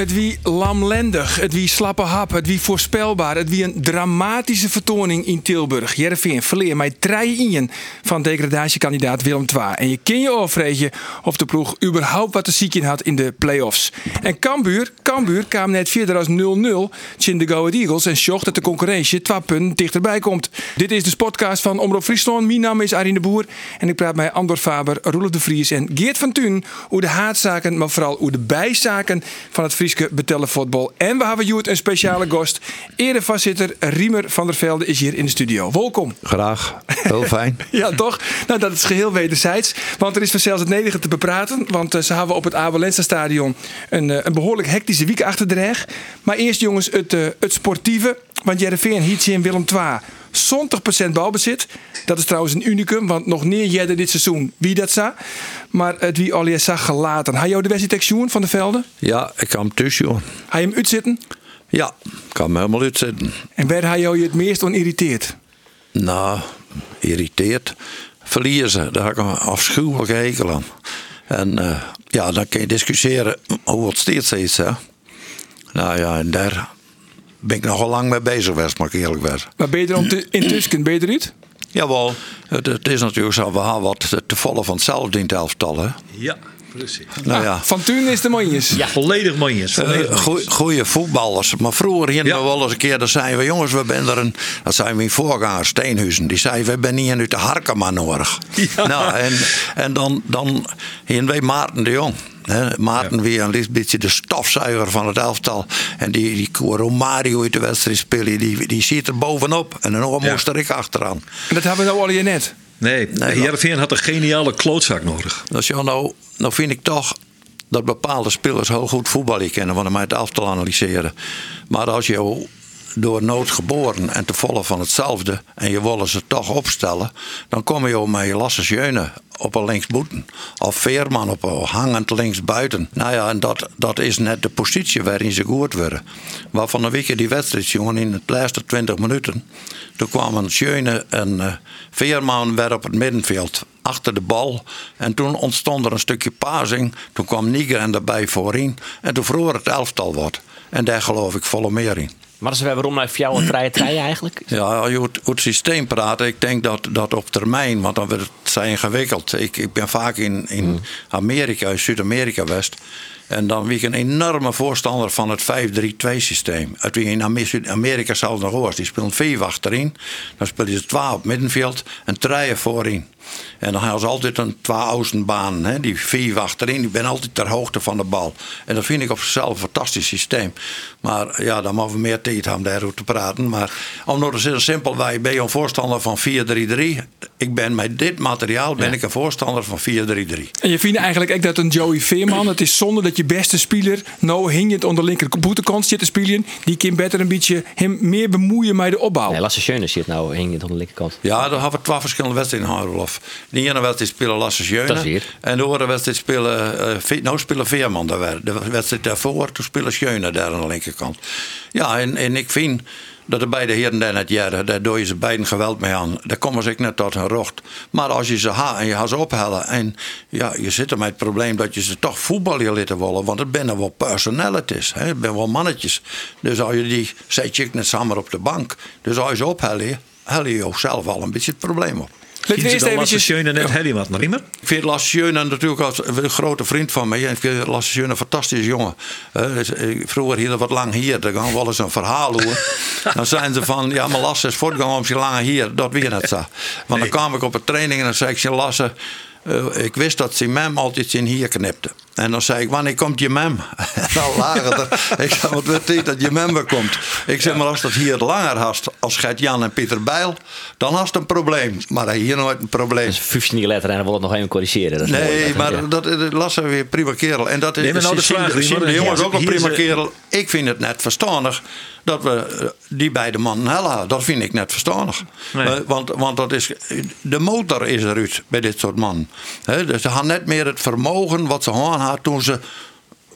Het wie lamlendig, het wie slappe hap, het wie voorspelbaar, het wie een dramatische vertoning in Tilburg. Jervin verleer mij drie in van degradatiekandidaat Willem II. En je ken je afvregen of de ploeg überhaupt wat te ziek in had in de play-offs. En Cambuur, Cambuur kwam net verder als 0-0 in de Go Eagles en zocht dat de concurrentie twee punten dichterbij komt. Dit is de podcast van Omroep Friesland. Mijn naam is Arine Boer en ik praat met Andor Faber, Roelof de Vries en Geert van Thun hoe de haatzaken, maar vooral hoe de bijzaken van het Betellen voetbal. En we hebben Joert een speciale gast. Erevoorzitter Riemer van der Velde is hier in de studio. Welkom. Graag, heel fijn. Ja, toch? Nou, dat is geheel wederzijds. Want er is vanzelfs het nedige te bepraten. Want eh, ze hebben op het Abelense stadion een, eh, een behoorlijk hectische week achter de rug. Maar eerst jongens, het, eh, het sportieve. Want Jereveen hiet in Willem II 70% balbezit. Dat is trouwens een unicum, want nog neer jij dit seizoen wie dat zou. Maar het wie al zag gelaten. Hij jou de wedstrijd van de velden? Ja, ik kan hem tussen, joh. Hij hem uitzitten? Ja, ik kan hem helemaal uitzitten. En waar hij jou je het meest on irriteert? Nou, irriteert. Verliezen, daar heb ik een afschuwelijke hekel aan. En uh, ja, dan kun je discussiëren hoe het steeds is. Hè? Nou ja, en daar ben ik nogal lang mee bezig geweest, maar ik eerlijk ben. Maar ben je er om te, intussen, ben je eruit? Jawel, het, het is natuurlijk zo, we hebben wat te vallen van hetzelfde in het elftal. Hè? Ja, precies. Nou ja. Ah, van Tuin is de manjes. Ja, volledig manjes. Uh, Goeie voetballers. Maar vroeger hier ja. we wel eens een keer, dan zeiden we, jongens, we zijn er een, dat zijn mijn voorganger, Steenhuizen, die zei, we zijn hier nu de Harkema nodig. Ja. Nou, en, en dan, dan hier wij Maarten de Jong. He, Maarten ja. weer een beetje de stofzuiger van het elftal. En die, die Romario uit de wedstrijd spelen, die, die zit er bovenop. En dan ja. moest er ik achteraan. En dat hebben we nou al je net. Nee, nee had een geniale klootzak nodig. Dus ja, nou, nou vind ik toch dat bepaalde spelers heel goed voetballen kennen, want mij het elftal analyseren. Maar als je door nood geboren en te volgen van hetzelfde en je willen ze toch opstellen, dan kom je met je Lasse Jeunen op een linksboeten. Of Veerman op een hangend linksbuiten. Nou ja, en dat, dat is net de positie waarin ze goed worden. Maar van de week die wedstrijd, jongen, in de laatste 20 minuten. Toen kwamen Schöne en uh, Veerman weer op het middenveld achter de bal. En toen ontstond er een stukje pazing. Toen kwam Nigel erbij voorin. En toen vroeg het elftal wat. En daar geloof ik volle meer in. Maar ze waarom naar jou een treien treien eigenlijk? Ja, je moet het systeem praten. Ik denk dat, dat op termijn, want dan wordt het ingewikkeld. Ik, ik ben vaak in, in Amerika, in Zuid-Amerika West. En dan wie ik een enorme voorstander van het 5-3-2 systeem. Uit wie in Amerika zelfs nog hoort. Die speelt vier achterin. Dan spelen ze twee op middenveld en drie voorin. En dan ze altijd een twee baan. Hè? Die vier achterin, die ben altijd ter hoogte van de bal. En dat vind ik op zichzelf een fantastisch systeem. Maar ja, dan mogen we meer tijd hebben daarover te praten. Maar omdat het heel simpel, wij ben je een voorstander van 4-3-3. Ik ben met dit materiaal ben ik een voorstander van 4-3-3. En je vindt eigenlijk ook dat een Joey Veerman, het is zonde dat je beste speler nou hing het onder linker boetekant zit te spelen. Die kan beter een beetje hem meer bemoeien met de opbouw. Nee, Lasse Schöne zit nou hing het onder de linkerkant. Ja, dan hebben we twee verschillende wedstrijden in De ene wedstrijd spelen Lasse Schöne. En de andere wedstrijd spelen, uh, nou spelen Veerman daar. De wedstrijd daarvoor, toen spelen Schöne daar aan de linkerkant. Ja, en, en ik vind dat de beide heren daar net jaren, daar doe je ze beiden geweld mee aan. Daar komen ze ik net tot een rocht. Maar als je ze ha en je gaat ze ophellen en ja, je zit er met het probleem dat je ze toch voetballen laten willen, want het binnen wel personalities, hè, het zijn wel mannetjes. Dus als je die zet je net samen op de bank. Dus als je ze ophellen, hel je jezelf al een beetje het probleem op. Laten we eerst eventjes... Lasse net Harry wat, Riemer? Ik vind Lasse Schöne natuurlijk als een grote vriend van mij. Ik vind Lasse Schöne een fantastische jongen. vroeger hier wat lang hier. Dan gaan we wel eens een verhaal doen. dan zijn ze van, ja maar Lasse is voortgang om ze langer hier. Dat weer net zo. Want dan kwam ik op een training en dan zei ik, Lasse... Uh, ik wist dat ze mem altijd in hier knipte. En dan zei ik, wanneer komt je mem? nou, lager er. ik zei, wat weet je dat je mem weer komt? Ik zeg, maar als dat hier langer hast als Gert-Jan en Pieter Bijl, dan hast een probleem. Maar hier nooit een probleem. Dus 15 letter en dan wil het nog even corrigeren. Dat nee, maar ja. dat, dat lassen weer prima kerel. En dat is, nee, nou de, vraag, de, de jongens ook een prima kerel. Ik vind het net verstandig dat we die beide mannen hellen. Dat vind ik net verstandig. Nee. Uh, want, want dat is, de motor is eruit bij dit soort mannen. Hè, dus ze hadden net meer het vermogen wat ze hadden toen ze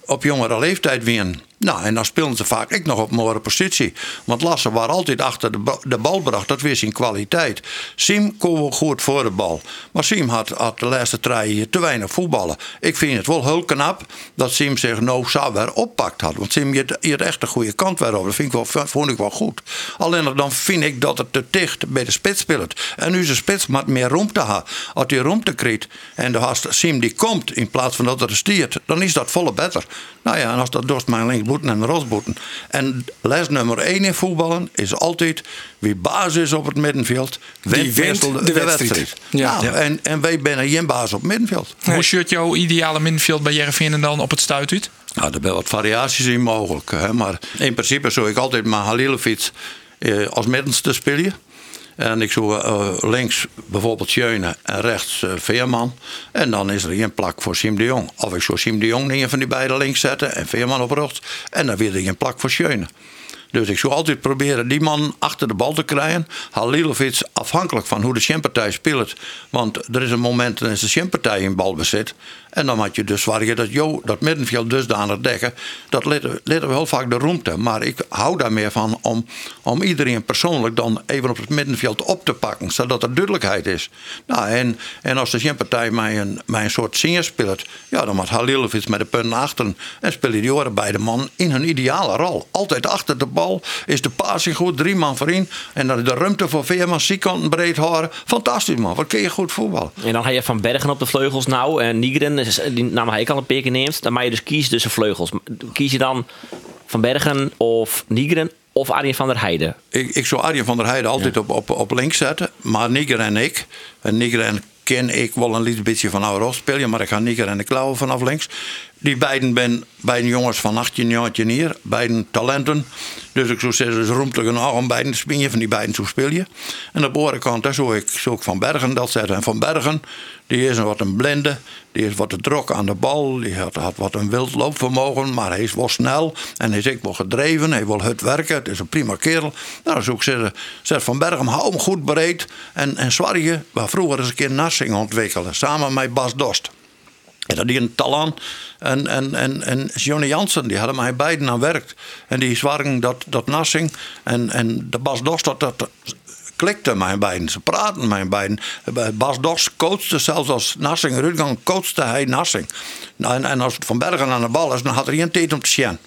op jongere leeftijd winnen. Nou, en dan speelden ze vaak ik nog op mooie positie. Want Lasse waar altijd achter de, de bal bracht. Dat weer zijn kwaliteit. Siem kon wel goed voor de bal. Maar Siem had, had de laatste drie te weinig voetballen. Ik vind het wel heel knap dat Siem zich nou zo weer oppakt had. Want Siem je hier echt een goede kant weer. Dat vind ik wel, vond ik wel goed. Alleen dan vind ik dat het te dicht bij de spits speelt. En nu de spits met meer ruimte ha. Als die ruimte krijgt en de Siem die komt in plaats van dat er stiert, dan is dat volle beter. Nou ja, en als dat dorst mijn en de rosboeten. En les nummer 1 in voetballen is altijd wie baas is op het middenveld, wint, wint de wedstrijd. Ja. Nou, En, en wij zijn geen baas op het middenveld. Hoe shirt jouw ideale middenveld bij Jereveen dan op het stuit uit? Nou, er zijn wat variaties in mogelijk. Hè? Maar in principe zou ik altijd maar Halilovic eh, als middenste spelen. En ik zou eh, links bijvoorbeeld Schöne en rechts eh, Veerman. En dan is er geen plak voor Siem de Jong. Of ik zou Siem de Jong een van die beiden links zetten en Veerman op rechts. En dan weer er geen plak voor Schöne. Dus ik zou altijd proberen die man achter de bal te krijgen. Halilovic, afhankelijk van hoe de Schienpartij speelt. Want er is een moment, is de Schienpartij in balbezit. En dan had je dus zorgen dat jo, dat middenveld dusdanig dekken. Dat litten we heel vaak de ruimte. Maar ik hou daar meer van om, om iedereen persoonlijk dan even op het middenveld op te pakken. Zodat er duidelijkheid is. Nou, en, en als de Schienpartij mij een, mij soort zinger speelt. Ja, dan moet Halilovic met de punten achter. En spelen die oren bij de man in hun ideale rol. Altijd achter de bal. Is de passing goed. Drie man voorin. En dan de ruimte voor Veerman. Ziekanten breed horen. Fantastisch man. Wat kun je goed voetballen. En dan ga je Van Bergen op de vleugels nou. En Nigren, is- die naam hij al een keer neemt. Dan mag je dus kiezen tussen vleugels. Kies je dan Van Bergen of Nigren of Arjen van der Heijden? Ik, ik zou Arjen van der Heijden altijd op, op, op links zetten. Maar Niger en ik. En Niger en ken ik wel een licht beetje van oude spelen. Maar ik ga Niger en de klauwen vanaf links. Die beiden ben beiden jongens van 18 jaar hier. Beiden talenten. Dus ik zou zeggen, dus ruimte genoeg om beiden te spelen. Van die beiden zo speel je. En op de andere kant daar zou ik, zou ik Van Bergen dat zetten. En Van Bergen, die is een wat een blinde. Die is wat te druk aan de bal. Die had, had wat een wild loopvermogen. Maar hij is wel snel. En hij is ook wel gedreven. Hij wil het werken. Het is een prima kerel. Nou, ik zeggen, zet Van Bergen, hou hem goed bereid. En, en Zwarje, waar vroeger eens een keer Nassing ontwikkelen. Samen met Bas Dost. En dat die een talent en, en, en, en Johnny Jansen, die hadden mij beiden aan werkt. En die zwargen dat, dat Nassing en, en de Bas Dost, dat, dat klikte mijn beiden. Ze praten mijn beiden. Bas Dost coachte zelfs als Nassing Rutgang, coachte hij Nassing. Nou, en, en als Van Bergen aan de bal is, dan had er geen tijd om te zien.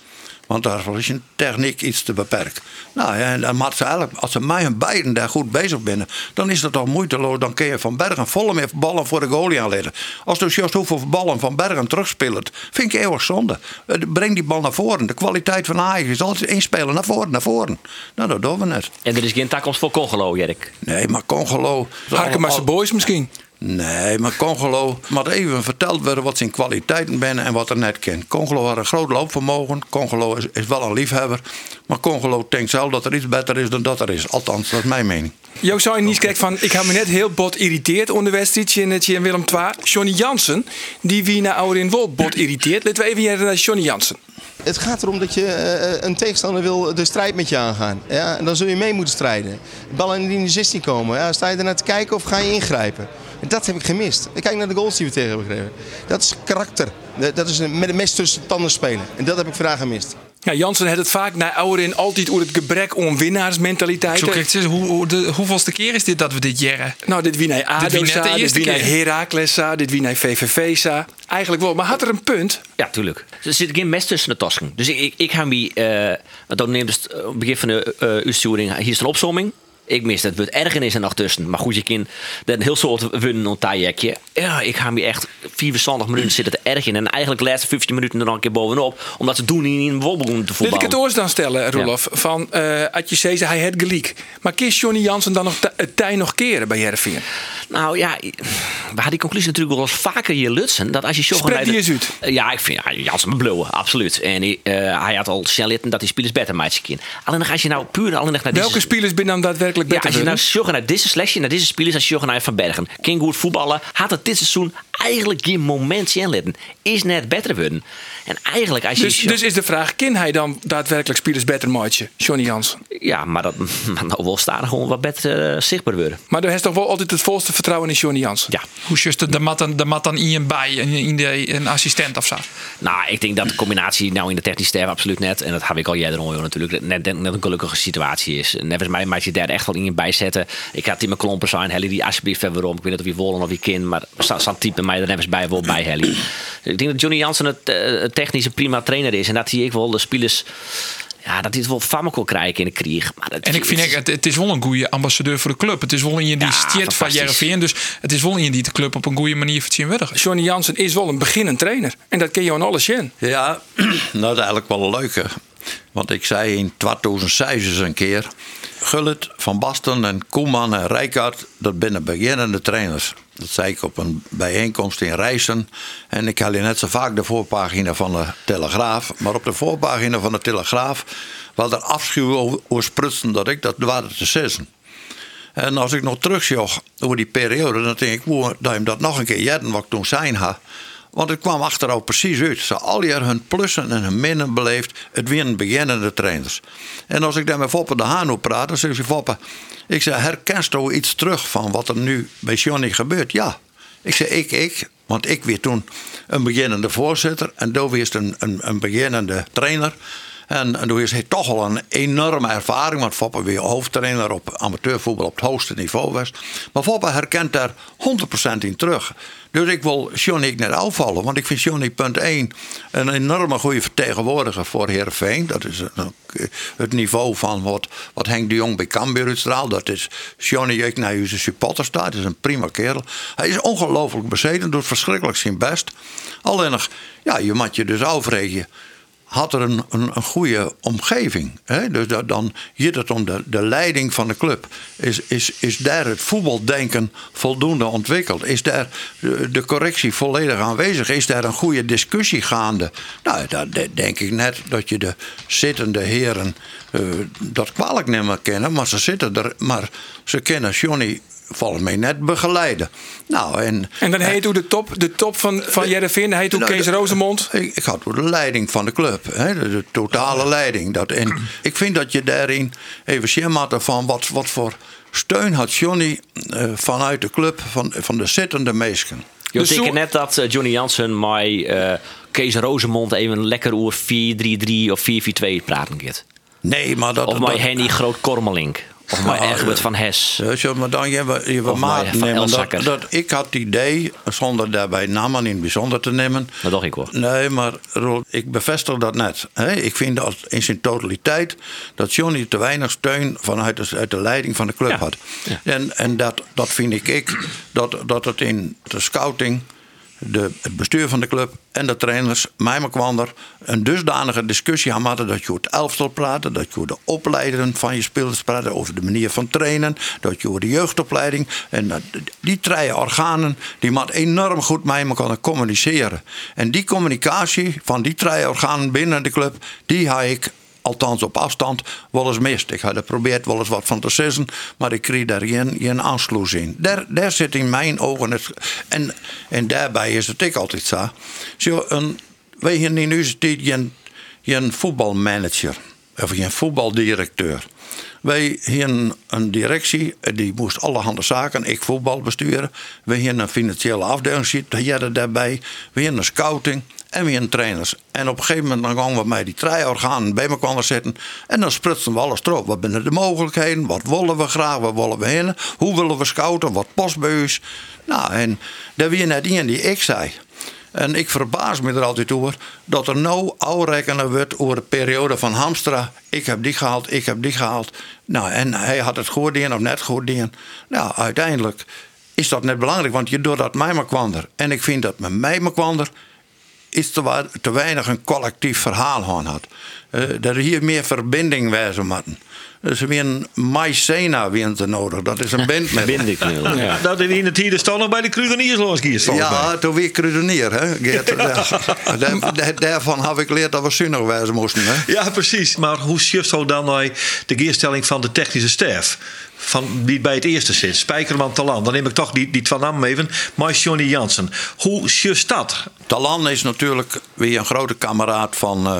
Want daar was je techniek iets te beperkt. Nou ja, en dan had ze eigenlijk, als ze mij en beiden daar goed bezig binnen, dan is dat toch moeiteloos. Dan kun je Van Bergen volle meer ballen voor de goalie aanleggen. Als dus juist hoeveel ballen Van Bergen terugspeelt, vind ik eeuwig zonde. Eh, Breng die bal naar voren. De kwaliteit van Ajax is altijd inspelen naar voren, naar voren. Nou, dat doen we net. En er is geen takkomst voor Congolo, Jerk. Nee, maar Congolo. Harkemasse Boys misschien. Nee, maar Congolo moet even verteld worden wat zijn kwaliteiten zijn en wat er net kent. Congolo had een groot loopvermogen. Congolo is, is wel een liefhebber. Maar Congolo denkt zelf dat er iets beter is dan dat er is. Althans, dat is mijn mening. Jo zou je niet kijken van, ik heb me net heel bot irriteerd onder de wedstrijd in het in Willem II. Johnny Jansen, die wie naar Ouderin Wol bot irriteert. Laten we even hier naar Johnny Jansen. Het gaat erom dat je eh, een tegenstander wil de strijd met je aangaan. Ja, en dan zul je mee moeten strijden. Ballen die in de 16 komen, ja, sta je ernaar te kijken of ga je ingrijpen? En dat heb ik gemist. Ik kijk naar de goals die we tegen hebben gekregen. Dat is karakter. Dat is met een mes tussen de tanden spelen. En dat heb ik vandaag gemist. Ja, Jansen had het vaak naar Ouderin altijd over het gebrek om winnaarsmentaliteit. Zo krijgt ze, hoe, hoe, de, hoeveelste keer is dit dat we dit jaren? Nou, dit wie naar Dit ADO wie dit eerste wie naar. Heracles sa, dit wie naar VVV sa. Eigenlijk wel, maar had er een punt? Ja, tuurlijk. Er zit geen mes tussen de tosken. Dus ik, ik, ik ga me, eh want dan neemt het op het begin van de eh uitsturing, hier is een opzomming. Ik mis dat het ergernis er nog tussen. Maar goed, je kan een heel soort winnen een tajekje. Ja, ik ga me echt 24 minuten zitten te erg in. En eigenlijk de laatste 15 minuten er nog een keer bovenop. Omdat ze doen in een wol begonnen te Dit ik voetballen. het oors dan stellen, Rolof. Van, eh had je zei hij het gelijk. Maar kies Johnny Jansen dan nog t- het tij nog keren bij Jereveen? Nou ja, we hadden die conclusie natuurlijk wel eens vaker hier lutsen. Dat als je Sjoggen de- uit? Eh, Ja, ik vind ja, blauwen, absoluut. En hij, eh, hij had al snel litten dat die spelers beter zich kind. Alleen als je nou puur alleen nog naar Welke deze... spelers ben dan daadwerkelijk Ja, beter als je nou sjoggen naar deze selectie, naar deze spelers, als je sjoggen naar Van Bergen. King goed voetballen, had het dit seizoen eigenlijk geen momentje inletten. Is net beter worden. En eigenlijk als je... Dus, dus is de vraag, kan hij dan daadwerkelijk spelers beter maatje, Johnny Jansen? Ja, maar dat maar nou wel staan gewoon wat beter eh, zichtbaar worden. Maar er is toch wel altijd het volste vertrouwen in Johnny Jansen? Ja. Hoe just de, mat de mat dan in je bij, in, de, een assistent of zo? Nou, ik denk dat de combinatie nou in de technische sterf absoluut net. En dat heb ik al eerder hoor natuurlijk. Net, net, net een gelukkige situatie is. En volgens mij moet je daar echt wel in je bij zetten. Ik had die mijn klompen zijn. Helly die alsjeblieft even waarom. Ik weet niet of wie wollen of wie kind. Maar zo'n type mij er even bij wil bij Helly. ik denk dat Johnny Jansen het uh, technische prima trainer is. En dat zie ik wel de spelers ja, dat dit wel famelijk krijgen in de krieg. Maar en ik vind, het, het is wel een goede ambassadeur voor de club. Het is wel in je die ja, stiert van Jereveen. Dus het is wel in je die de club op een goede manier verzienwillig. Johnny Jansen is wel een beginnend trainer. En dat ken je aan alles zien. Ja, nou, dat is eigenlijk wel een leuke. Want ik zei in 2006 eens een keer... Gullit, Van Basten en Koeman en Rijkaard... dat binnen beginnende trainers. Dat zei ik op een bijeenkomst in Rijssen. En ik haal je net zo vaak de voorpagina van de Telegraaf. Maar op de voorpagina van de Telegraaf... was er afschuw over dat ik dat waren te zessen. En als ik nog terugzocht over die periode... dan denk ik, dat je dat nog een keer jaren wat ik toen zijn had... Want het kwam achteraf precies uit. Ze al jaar hun plussen en hun minnen beleefd. Het winnen beginnende trainers. En als ik daar met Foppe de Haan op praat, dan zeg je Foppe... Ik zei, herkenst u iets terug van wat er nu bij Johnny gebeurt? Ja. Ik zei, ik, ik. Want ik weer toen een beginnende voorzitter. En Dovi is een, een, een beginnende trainer. En, en toen is hij toch al een enorme ervaring. Want Foppe weer hoofdtrainer op amateurvoetbal op het hoogste niveau was. Maar Foppe herkent daar 100% in terug. Dus ik wil Johnny net afvallen. Want ik vind Johnny punt 1 een enorme goede vertegenwoordiger voor Heerenveen. Dat is het niveau van wat, wat Henk de Jong bij Cambuur uitstraalt. Dat is Johnny ik naar zijn supporters staat. Dat is een prima kerel. Hij is ongelooflijk bezeten. Doet verschrikkelijk zijn best. Alleen nog, ja, je moet je dus afregen had er een, een, een goede omgeving. Hè? Dus dat, dan hier het om de, de leiding van de club. Is, is, is daar het voetbaldenken voldoende ontwikkeld? Is daar de, correctie volledig aanwezig? Is daar een goede discussie gaande? Nou, dat denk ik net dat je de zittende heren uh, dat kwalijk nemen kennen. Maar ze zitten er, maar ze kennen Johnny volgens mij net begeleiden. Nou, en, en dan heet u de top, de top van, van Jereveen, heet u nou, Kees Rozemond? Ik, ik had de leiding van de club, hè, de, de totale leiding. Dat, en ik vind dat je daarin even schermatten van wat, wat voor steun had Johnny uh, vanuit de club, van, van de zittende meesken. Je dus zo... net dat uh, Johnny Jansen mij uh, Kees Rozemond even lekker over 4-3-3 of 4-4-2 praten gaat. Nee, maar dat... Of mij Henny Groot-Kormelink. Of maar nou, Egbert van Hes. Ja, maar dan je, je maat nemen. Dat, dat, ik had het idee, zonder daarbij namen in het bijzonder te nemen. Dat dacht ik hoor. Nee, maar ik bevestig dat net. Ik vind dat in zijn totaliteit dat Johnny te weinig steun vanuit de, uit de leiding van de club ja. had. Ja. En, en dat, dat vind ik, ik dat, dat het in de scouting de, het bestuur van de club en de trainers, mij kwander, een dusdanige discussie aan hadden dat je het elftal praten, dat je de opleiding van je spelers praten, over de manier van trainen, dat je de jeugdopleiding. En die drie organen, die moet enorm goed met elkaar communiceren. En die communicatie van die drie organen binnen de club, die heb ik althans op afstand, wel eens mist. Ik had er probeerd wel eens wat van te zeggen, maar ik kreeg daar geen, geen aansluis in. Daar, daar zit in mijn ogen het. En, en daarbij is het ik altijd zo. zo een, wij hebben in onze tijd geen, voetbalmanager of geen voetbaldirecteur. Wij hebben een directie, die moest allerhande zaken, ik voetbal besturen. We hebben een financiële afdeling, dat daarbij. We hebben een scouting en we hebben trainers. En op een gegeven moment dan gaan we met die drie organen bij elkaar zitten. En dan sprutsen we alles erop. Wat zijn de mogelijkheden? Wat willen we graag? Wat willen we heen? Hoe willen we scouten? Wat past? Nou, en daar weer net in die ik zei. En ik verbaas me er altijd over dat er nou uitrekenen wordt over de periode van Hamstra. Ik heb die gehaald, ik heb die gehaald. Nou, en hij had het goed of net goed. Nou, uiteindelijk is dat net belangrijk, want je doet dat mij maar kwander. En ik vind dat met mij kwander is te, te weinig een collectief verhaal had. Uh, dat er hier meer verbinding wezen moeten. Dus weer een maïsena weer nodig. Dat is een band met. Ja. Dat in de tijden stond nog bij de kruideniers losgiers. Ja, toen weer kruidenier. Hè, Daar, daarvan heb ik geleerd dat we zinnig wijzen moesten. Hè? Ja, precies. Maar hoe schuft zo dan nou de geerstelling van de technische staf? van die bij het eerste zit, Spijkerman Talan. Dan neem ik toch die, die twee namen even. Maar Johnny Jansen. Hoe just dat? Talan is natuurlijk weer een grote kameraad van, eh,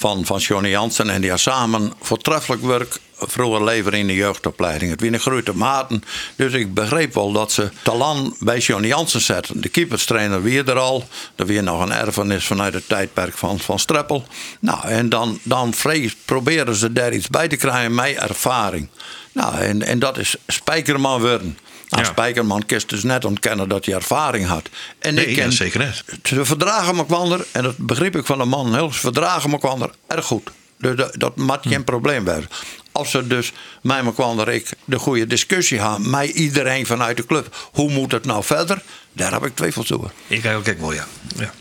van, van Johnny Jansen. En die samen voortreffelijk werk vroeger leveren in de jeugdopleiding. Het wie een grote maten. Dus ik begreep wel dat ze Talan bij Johnny Jansen zetten. De keeperstrainer weer er al. Er weer nog een erfenis vanuit het tijdperk van, van Streppel. Nou, en dan, dan proberen ze daar iets bij te krijgen met ervaring. Nou, en, en dat is Spijkerman worden. Nou, Ja. Spijkerman kist dus net ontkennen dat hij ervaring had. En Nee, ik ken, zeker net. ze verdragen elkaar, en dat begreep ik van de man heel, ze verdragen elkaar erg goed. Dus dat, dat Hm. geen probleem zijn. Als ze dus met elkaar ik de goede discussie gaan, met iedereen vanuit de club, hoe moet het nou verder? Daar heb ik twijfels over. Ik kijk ook kijk wel, ja. ja.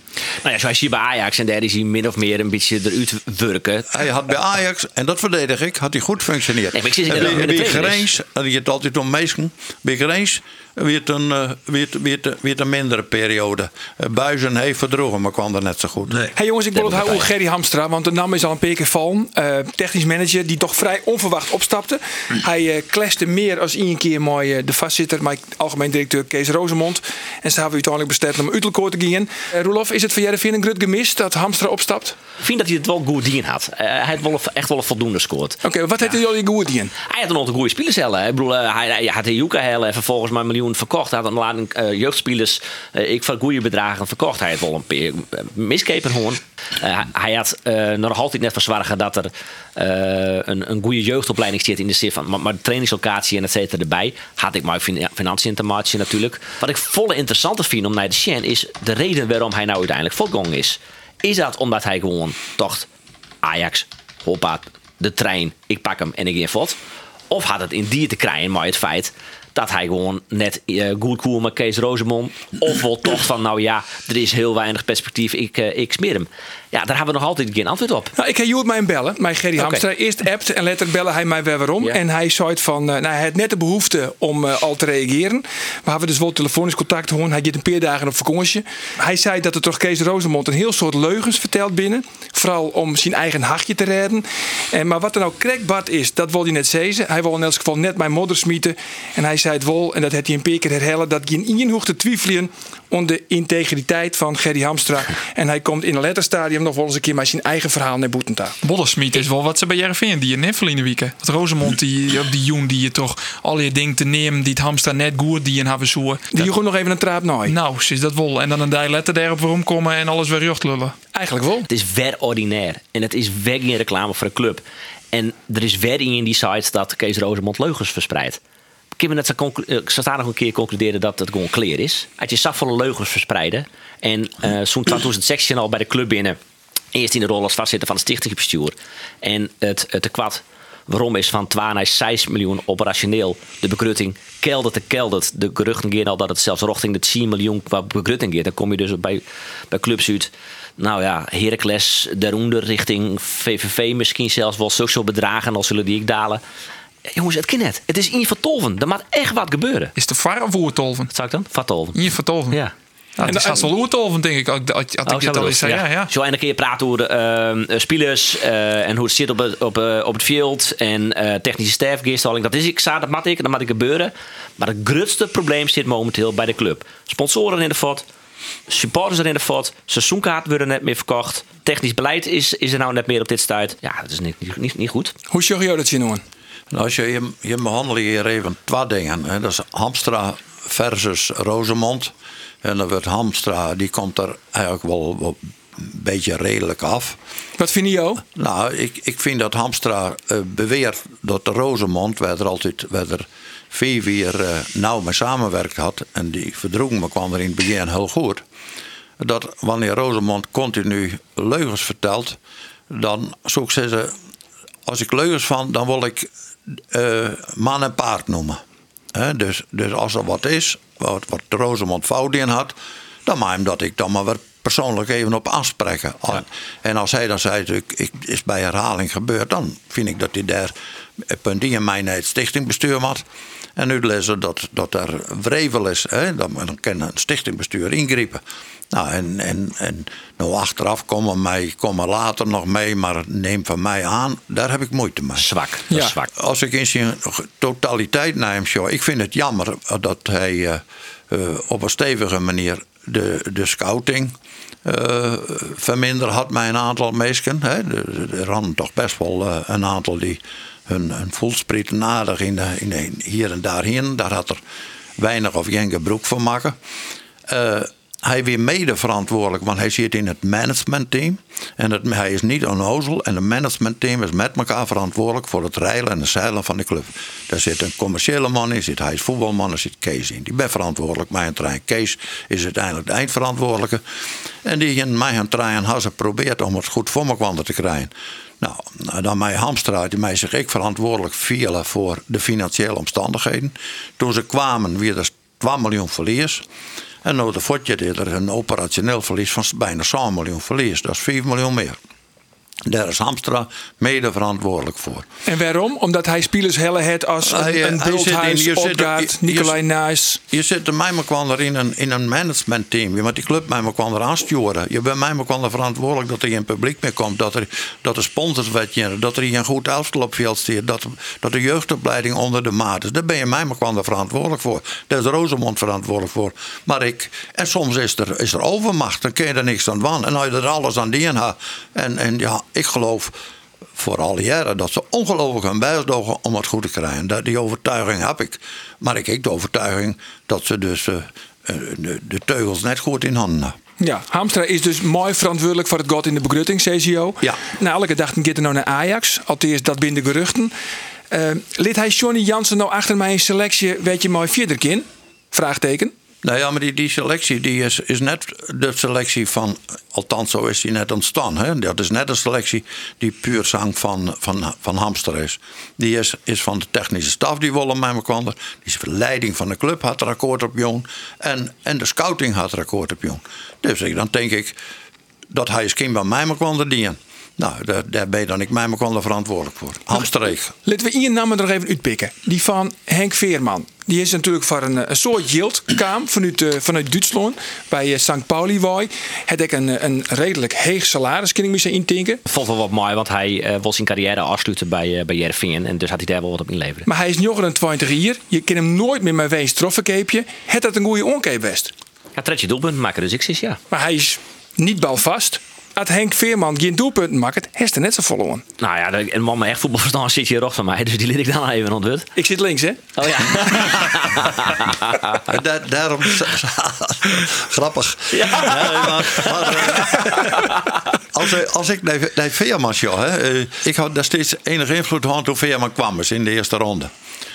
Nou ja, zoals je bij Ajax en daar is hij min of meer een beetje eruit werken. Hij had bij Ajax, en dat verdedig ik, had hij goed functioneerd. Nee, maar ik En ook bij- en je het altijd om meesken, bij Gereens weer een, eh, weer, weer, weer een mindere periode. Eh, Buizen heeft verdroegen, maar kwam er net zo goed. Nee. Hey jongens, ik wil het houden Gerry Hamstra, want de naam is al een paar keer vallen. Eh, technisch manager die toch vrij onverwacht opstapte. Hij eh clashte meer als één keer mooi de vastzitter, maar algemeen directeur Kees Rozemond. En ze hebben uiteindelijk bestemd om Utelkoor te gaan. Roelof, is het voor Jereveen een grut gemist dat Hamstra opstapt? Ik vind dat hij het wel goed dien had. Eh, hij had wel, echt wel een voldoende scoort. Oké, wat heeft jullie goed in? Hij had een aantal goede spelers hellen. Ik bedoel, eh, hij, hij had de Juka hellen en vervolgens maar een miljoen verkocht. Hij had een lading eh, jeugdspelers, ik van goede bedragen verkocht. Hij had wel een gewoon. Eh, hij had nog altijd net verzorgen dat er een, een goede jeugdopleiding zit in de zin van maar, maar de trainingslocatie en et cetera erbij. Had ik maar fin- financiën te maken natuurlijk. Wat ik volle interessanter vind om naar de Shen is de reden waarom hij nou uiteindelijk voortgang is. Is dat omdat hij gewoon dacht, Ajax, hoppa, de trein, ik pak hem en ik in vod. Of had het in die te krijgen maar het feit dat hij gewoon net eh, goed met Kees Rozemond. Of wel toch van, nou ja, er is heel weinig perspectief, ik, eh, ik smeer hem. Ja, daar hebben we nog altijd geen antwoord op. Nou, ik heb Joert mij bellen, mijn Gerry. Hamstra. Eerst appt en later bellen hij mij weer waarom. Ja. En hij zei het van, eh, nou, hij had net de behoefte om eh, al te reageren. We hebben dus wel telefonisch contact gehoord. Hij gaat een paar dagen op vakantie. Hij zei dat er toch Kees Rozemond een heel soort leugens vertelt binnen. Vooral om zijn eigen hachje te redden. En, maar wat er nou krekbad is, dat wil hij net zeggen. Hij wil in elk geval net mijn modder smieten. En hij zei het wel, en dat had hij een paar keer herhalen, dat geen in hoeft te twijfelen om de integriteit van Gerry Hamstra. En hij komt in een letterstadium nog wel eens een keer met zijn eigen verhaal naar Boetentaal. Bollesmiet is wel wat ze bij Jereveen die in Niffel in de week. Dat Rosemond die op die joen die je toch al je ding te nemen die het hamster net goed die in hebben zoeken. Die gewoon nog even een traap naai. Nou, is dat wel. En dan een die letter daarop waarom komen en alles weer recht lullen. Eigenlijk wel. Het is ver ordinair. En het is weg geen reclame voor een club. En er is ver in die sites dat Kees Rozemond leugens verspreidt. Ik heb net zo conclu- eh, nog een keer concluderen dat het gewoon clear is. Als je zoveel leugens verspreiden. En eh zo'n 2016 al bij de club binnen. Eerst in de rol als voorzitter van het stichtingsbestuur. En het, het te kwad waarom is van 12 naar 6 miljoen operationeel. De begrutting keldert te keldert. De geruchten gaan al dat het zelfs richting de 10 miljoen qua begrutting gaat. Dan kom je dus bij, bij clubs uit. Nou ja, Heracles, daaronder richting VVV misschien zelfs wel social bedragen. Al zullen die ik dalen. Jongens, het kan net. Het is in Vertolven. Er moet echt wat gebeuren. Is de var of oertolven? Wat zou ik dan? Vatolven. Hier vertolven. Ja. Ja, het is En- haast wel oertolven denk ik. Als, Oh, ik al eens zei. Ja, ja. Zo en een keer praten over uh, spelers eh, en hoe het zit op het, op, eh, op het veld en eh, technische stafgeestalling. Dat is ik, dat moet ik, dat moet ik gebeuren. Maar het grootste probleem zit momenteel bij de club. Sponsoren in de fot, supporters er in de fot, seizoenkaarten worden net meer verkocht. Technisch beleid is, is er nou net meer op dit stuit. Ja, dat is niet, niet, niet goed. Hoe zorg je dat zien hoor? Nou, als je, je, je behandelt hier even twee dingen. Hè. Dat is Hamstra versus Rosemond. En dan wordt Hamstra, die komt er eigenlijk wel, wel een beetje redelijk af. Wat vind je ook? Nou, ik, ik vind dat Hamstra eh, beweert dat de Rosemond, waar er altijd waar er vier vier eh, nauw mee samenwerkt had, en die verdroegen me kwam er in het begin heel goed, dat wanneer Rosemond continu leugens vertelt, dan zoek ze ze, als ik leugens van, dan wil ik eh, man en paard noemen. Dus, dus als er wat is, wat, wat de Rosemond fout in had, dan mag hem dat ik dan maar weer persoonlijk even op afspreken. En als hij dan zei, ik, ik, is bij herhaling gebeurd, dan vind ik dat hij daar die in mij naar het stichtingbestuur had. En nu lezen dat, dat er wrevel is. Hè? Dan, dan kan een stichtingbestuur ingrijpen. Nou, en, en, en nou achteraf komen, mij, komen later nog mee, maar neem van mij aan, daar heb ik moeite mee. Zwak. Dat Ja. is zwak. Als ik in zijn totaliteit neem, joh, ik vind het jammer dat hij eh, eh, op een stevige manier de, de scouting eh verminderd had met een aantal mensen. Hè. Er- Er hadden toch best wel een aantal die hun, hun voelsprieten aardig in de, in de, hier en daarheen. Daar had er weinig of geen gebruik van maken. Hij weer mede verantwoordelijk, want hij zit in het managementteam. En het, hij is niet onnozel. En het managementteam is met elkaar verantwoordelijk voor het rijden en het zeilen van de club. Daar zit een commerciële man in, zit hij is voetbalman, er zit Kees in. Die ben verantwoordelijk met een trein. Kees is uiteindelijk de eindverantwoordelijke. En die in mijn trein ze geprobeerd om het goed voor elkaar te krijgen. Nou, dan mij Hamstra, die mij zich ik verantwoordelijk vielen voor de financiële omstandigheden. Toen ze kwamen, weer er 2 miljoen verlies. En nou de fotje er een operationeel verlies van bijna 7 miljoen verlies. Dat is 4 miljoen meer. Daar is Hamstra mede verantwoordelijk voor. En waarom? Omdat hij spelers helle het als een, Hij, eh, een Bulthuis, je- Nicolai Naas. Je zit er mij in een, in een managementteam. Je moet die club mij kwam er aansturen. Je bent mij er verantwoordelijk dat er geen publiek meer komt. Dat er, dat er sponsors weten. Dat er hier een goed elftal op veld staat. Dat, dat de jeugdopleiding onder de maat is. Daar ben je mij er verantwoordelijk voor. Daar is Rosemond verantwoordelijk voor. Maar ik, en soms is er, is er overmacht. Dan kun je er niks aan doen. En als je er alles aan die. En, en ja, ik geloof voor alle jaren dat ze ongelooflijk hun best doen om het goed te krijgen. Die overtuiging heb ik. Maar ik heb de overtuiging dat ze dus eh, eh, de, de teugels net goed in handen hebben. Ja, Hamstra is dus mooi verantwoordelijk voor het God in de begrutting, CCO. Ja. Na elke dag gaat er nou naar Ajax. Althans, dat binnen de geruchten. Eh lid hij Johnny Jansen nou achter mij een selectie, weet je mooi vierde kind? Vraagteken. Nou ja, maar die, die selectie die is, is net de selectie van. Althans, zo is die net ontstaan. Hè? Dat is net een selectie die puur zang van, van, van Hamster is. Die is, is van de technische staf die willen met elkaar. Die is de leiding van de club had er akkoord op jong. En, en de scouting had er akkoord op jong. Dus ik, dan denk ik dat hij is kind bij mij kwam. Nou, daar, daar ben je dan ik mij kwam verantwoordelijk voor. Hamster Laten we één naam er nog even uitpikken. Die van Henk Veerman. Die is natuurlijk voor een, een soort yield kwam vanuit, eh, vanuit Duitsland. Bij eh, St. Pauli wooi. Had ik een, een redelijk heeg salaris, kan ik me zo intinken. Vond wel wat mooi, want hij eh wil zijn carrière afsluiten bij, bij Jervingen. En dus had hij daar wel wat op inleveren. Maar hij is nog een 20 jaar. Je kan hem nooit meer met wees troffenkeepje. Het dat een goede onkeep best. Ja, tretje doelpunt maken, dus ik zie ja. Maar hij is niet balvast. Als Henk Veerman geen doelpunten maakt, heeft er net zo verloren. Nou ja, een man met echt voetbalverstand zit hier van mij. Dus die liet ik dan even ontwut. Ik zit links, hè? Oh ja. En da- daarom. Grappig. Nee, maar, maar, eh, als, als ik naar, naar Veerman joh, hè, eh, ik had daar steeds enige invloed aan toen Veerman kwam dus in de eerste ronde.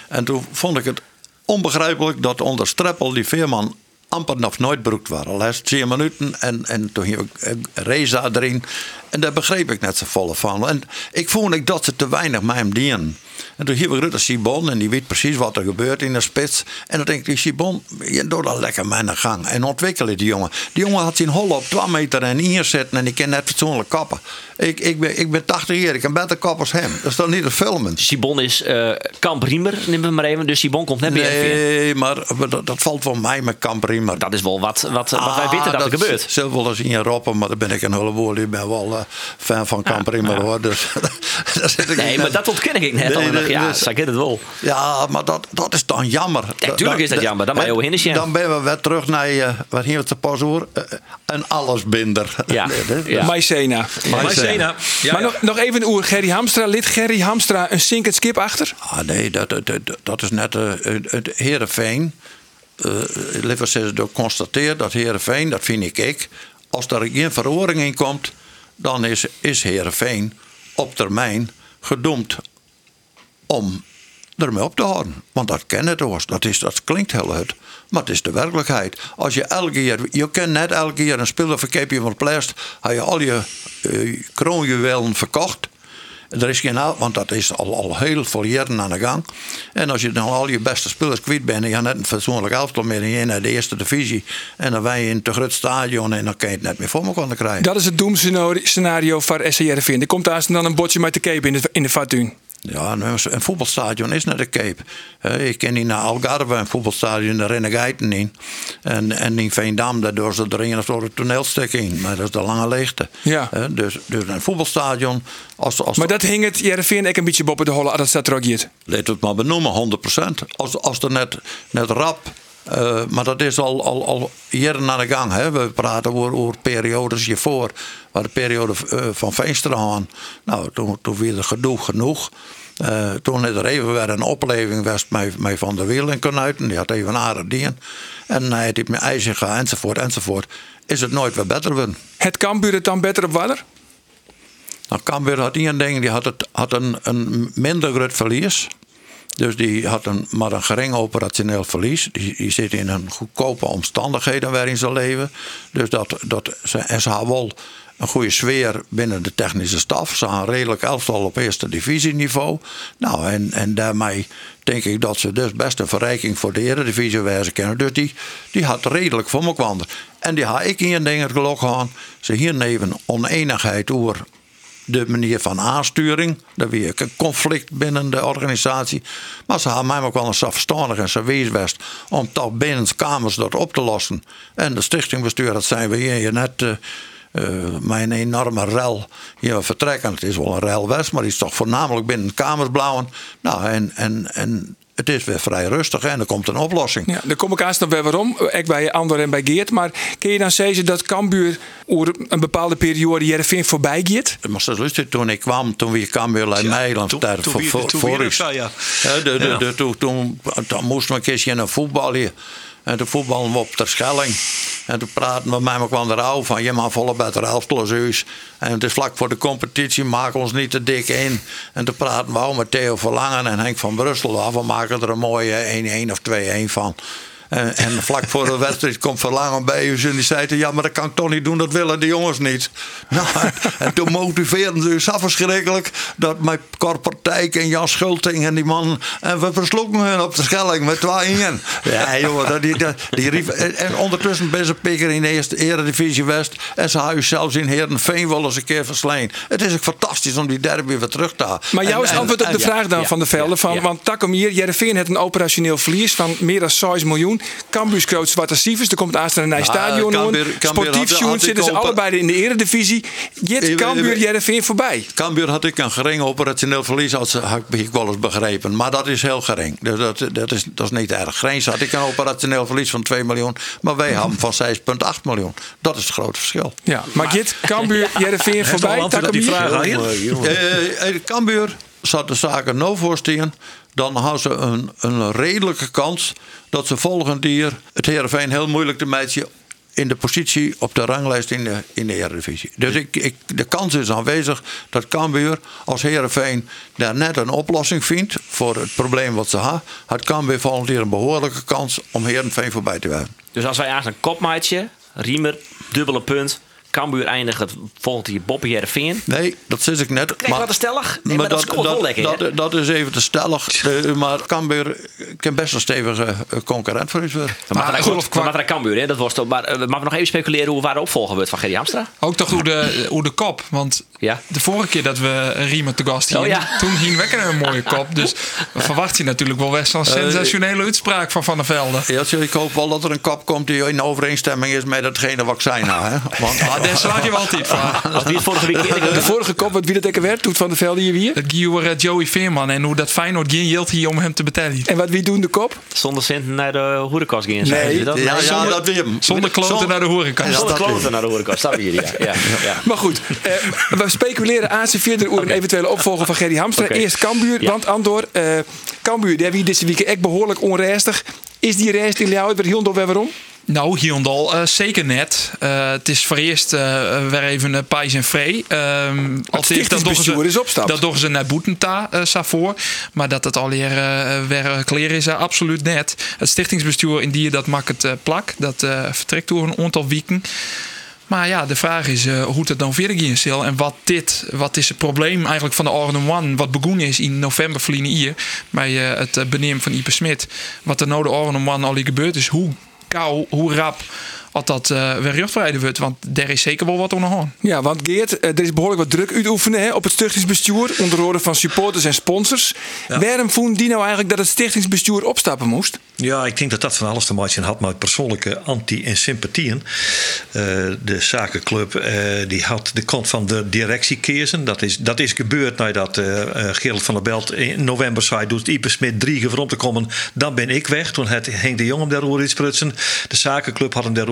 En toen vond ik het onbegrijpelijk dat onder Streppel die Veerman amper nog nooit broekt waren. Al 10 minuten en, en toen hield ik eh, Reza erin. En daar begreep ik net zo volle van. En ik vond ik dat ze te weinig met hem dienen. En toen hield ik Rutte Sibon en die weet precies wat er gebeurt in de spits. En dan denk ik, die Sibon, je doet dat lekker met een gang. En ontwikkelen die jongen. Die jongen had zijn hol op 2 meter en inzetten en die kan net fatsoenlijk kappen. Ik, ik, ben, ik ben 80 jaar, ik kan beter kappen als hem. Dat is dan niet te filmen. Sibon is eh Kamp Riemer, neem het maar even. Dus Sibon komt net bij. Nee, maar dat, dat valt voor mij met Kamperin. Maar Dat is wel wat, wat, wat wij weten dat, er gebeurt. Zul wel eens in je roppen, maar dan ben ik een hulpwoord. Ik ben wel eh, fan van Kamperin, maar hoor. Dus, daar zit ik Nee, maar dat ontken ik net. Nee, ja, dus- ik het wel. Ja, maar dat, dat is dan jammer. tuurlijk is dat jammer. Dan ben je. Dan ben we weer terug naar, eh, wat hier het te pas hoor, eh, een allesbinder. Ja, ja. Maïsena. Maïsena. Ja, maar ja. Nog, nog even oer Gerry Hamstra. Lid Gerry Hamstra een sinkend skip achter? Ah, nee, dat, dat, dat, dat is net eh, het het Heerenveen. Eh liever zeggen, dat constateer dat Heerenveen, dat vind ik ik. Als er geen verhoring in komt, dan is, is Heerenveen op termijn gedoemd om ermee op te houden. Want dat ken het hoor. Dat, is, dat klinkt heel hard. Maar het is de werkelijkheid. Als je elke keer, je kan net elke keer een speler verkeepje van plast, heb je al je eh, kroonjuwelen verkocht. Er is geen want dat is al, al heel veel jaren aan de gang. En als je dan al je beste spelers kwijt bent en je net een fatsoenlijk elftal meer je naar de eerste divisie. En dan je in te groot stadion en dan kan je het net meer voor elkaar krijgen. Dat is het doemscenario voor SCRV. Er komt daar dan een botje met de cape in de, in de. Ja, nou, een voetbalstadion is net een cape. Ik ken niet naar Algarve, een voetbalstadion, daar rennen geiten in. En, en in Veendam, daardoor ze erin door het toneelstuk in. Maar dat is de lange leegte. Ja. Dus, dus een voetbalstadion, als, als Maar dat hing het Jereveen ook een beetje boven de holle als dat staat er ook hier. Laat het maar benoemen, 100%. Als, als er net, net rap. Eh, maar dat is al, al, al jaren aan de gang. Hè? We praten over, over periodes hiervoor. Waar de periode eh, van Veenstra aan. Nou, toen, toen weer er genoeg genoeg. Eh, toen is er even weer een opleving was met, Van der Wiel in Konuiten. Die had even een aardig dien. En hij had met IJzinga enzovoort enzovoort. Is het nooit weer beter worden. Het Cambuur het dan beter op Wadder? Nou, Cambuur had één ding, die had, het, had een, een minder groot verlies. Dus die had een, maar een gering operationeel verlies. Die, die zit in een goedkope omstandigheden waarin ze leven. Dus dat, dat, ze, en ze hadden wel een goede sfeer binnen de technische staf. Ze een redelijk elftal op eerste divisieniveau. Nou, en, en daarmee denk ik dat ze dus best een verrijking voor de eredivisie wijzen kennen. Dus die, die had redelijk voor me kwam. En die had ik in een ding het geluk gehad. Ze hier neven oneenigheid over de manier van aansturing. Dat weer een conflict binnen de organisatie. Maar ze hadden mij ook wel een zelfstandig en serieus om toch binnen de kamers dat op te lossen. En de stichtingbestuur, dat zijn we hier net. eh, met een enorme rel hier vertrekken. Het is wel een rel west, maar die is toch voornamelijk binnen kamers blauwen. Nou, en, en, en het is weer vrij rustig hè, en er komt een oplossing. Ja, daar kom ik aan nog weer waarom. Ik bij Andor en bij Geert. Maar kun je dan zeggen dat Cambuur over een bepaalde periode Jereveen voorbij gaat? Maar zoals luister, toen ik kwam, toen weer Cambuur uit Nederland toen- daar voor, is. toen, moesten we een keertje naar voetbal hier. En toen voetballen we op ter Schelling. En toen praten we met elkaar erover van... je mag volle beter elftal huis. En het is vlak voor de competitie, maak ons niet te dik in. En toen praten we ook met Theo Verlangen en Henk van Brussel af. We maken er een mooie 1-1 of 2-1 van. En, en vlak voor de wedstrijd komt Verlangen bij u en die zei: Ja, maar dat kan ik toch niet doen, dat willen de jongens niet. Nou, en toen motiveerden ze zo verschrikkelijk dat mijn Korpartijk en Jan Schulting en die man. En we versloegen hun op de Schelling met tweeën. Ja, jongen, dat, die, dat, die riep. En, en ondertussen ben ze pikker in de eerste Eredivisie West. En ze hadden zelfs in Heerenveen wel eens een keer versleen. Het is ook fantastisch om die derby weer terug te halen. Maar jou is En- antwoord op de vraag dan ja, van de velden. Van, ja. Want hier, Jereveen heeft een operationeel verlies van meer dan 6 miljoen. Cambuur groot zwarte cijfers. Er komt aanstaan een nieuw Ja, stadion. Cambuur- Sportief had- Sjoen had zitten ze allebei in de eredivisie. Jit Cambuur, even- Jereveen voorbij. Cambuur had ik een gering operationeel verlies, als heb ik wel eens begrepen. Maar dat is heel gering. Dus dat, dat, is, dat is niet erg. Greens had ik een operationeel verlies van 2 miljoen. Maar wij hadden van 6,8 miljoen. Dat is het grote verschil. Ja, maar Jit Cambuur, Jereveen voorbij. op die vraag aan je? Eh, eh, Cambuur zat de zaken nou voorstien. Dan hadden ze een, een redelijke kans dat ze volgend jaar het Heerenveen heel moeilijk te meisje in de positie op de ranglijst in de, in de Eredivisie. Dus ik, de kans is aanwezig dat Cambuur als Heerenveen daar net een oplossing vindt voor het probleem wat ze hebben. Had Cambuur volgend jaar een behoorlijke kans om Heerenveen voorbij te werken. Dus als wij aan een kopmaatje, Riemer, dubbele punt, Cambuur eindigt het volgend jaar Bob Jereveen. Nee, dat zit ik net. Kijk, wat een stellig. Nee, maar dat scoort wel lekker, dat, dat is even te stellig. Eh, maar Cambuur kan best een stevige eh, concurrent voor ons worden. Maar Maar goed, maar wat er Cambuur, hè? Dat was toch, maar, uh, maar we nog even speculeren hoe waar de opvolger wordt van Gerry Hamstra? Ook toch hoe de, hoe de kop. Want Ja. de vorige keer dat we Riemer te gast hier, Oh, ja. toen hing Wekker een mooie kop. Dus we verwachten natuurlijk wel best een sensationele uitspraak van Van der Velde. Ja, ik hoop wel dat er een kop komt die in overeenstemming is met hetgene wat ik zei nou. Hè? Want, daar slaat je wel altijd van. Als het vorige week De vorige kop, wat wie dat ik werd, doet Van de Velde hier weer. Het Gier eh, Joey Veerman en hoe dat Feyenoord geen geld hier om hem te betalen. En wat wie doen de kop? zonder centen naar de hoerenkast gingen. Nee, zei je dat? ja, ja, zonder, dat weer. Zonder kloten naar de horeca. Ja, zonder dat kloten naar de horenkast. Dat weer, ja. ja, ja. Maar goed, eh, we speculeren aan z'n verder over een eventuele opvolger van Gerry Hamstra. Oké. Eerst Cambuur, Ja. want Andor, eh Cambuur, daar wie deze week echt behoorlijk onrustig. Is die rest in jou weer heel door waarom? Nou, Hyundai uh, zeker net. Uh, het is voor eerst uh, weer even uh, Pijs en Vree. Um, het stichtingsbestuur is opstapt. Dat doen ze naar Boetenta Savoor. Maar dat het alweer weer kleren is, absoluut net. Het stichtingsbestuur in die dat maakt het plak. Dat vertrekt door een aantal weken. Maar ja, de vraag is uh, hoe het dan verder gaat zal en wat dit, wat is het probleem eigenlijk van de Orden One, wat begonnen is in november verleden hier bij uh, het benemen van Ipe Smit. Wat er nou de Orden One al gebeurd is, hoe kou, hoe rap als dat eh weer jeugdverrijden wordt. Want daar is zeker wel wat om nog aan. Ja, want Geert, eh, er is behoorlijk wat druk uitoefenen hè, op het stichtingsbestuur. Onder andere van supporters en sponsors. Waarom vonden die nou eigenlijk dat het stichtingsbestuur opstappen moest? Ja, ik denk dat dat van alles te maken had met persoonlijke anti- en sympathieën. Eh, de zakenclub eh, die had de kant van de directie kiezen. Dat is, dat is gebeurd nadat eh, Gerald van der Belt in november zei... doet Ipe Smit drie keer om te komen, dan ben ik weg. Toen had Henk de Jong hem daar roer iets prutsen. De zakenclub had hem daar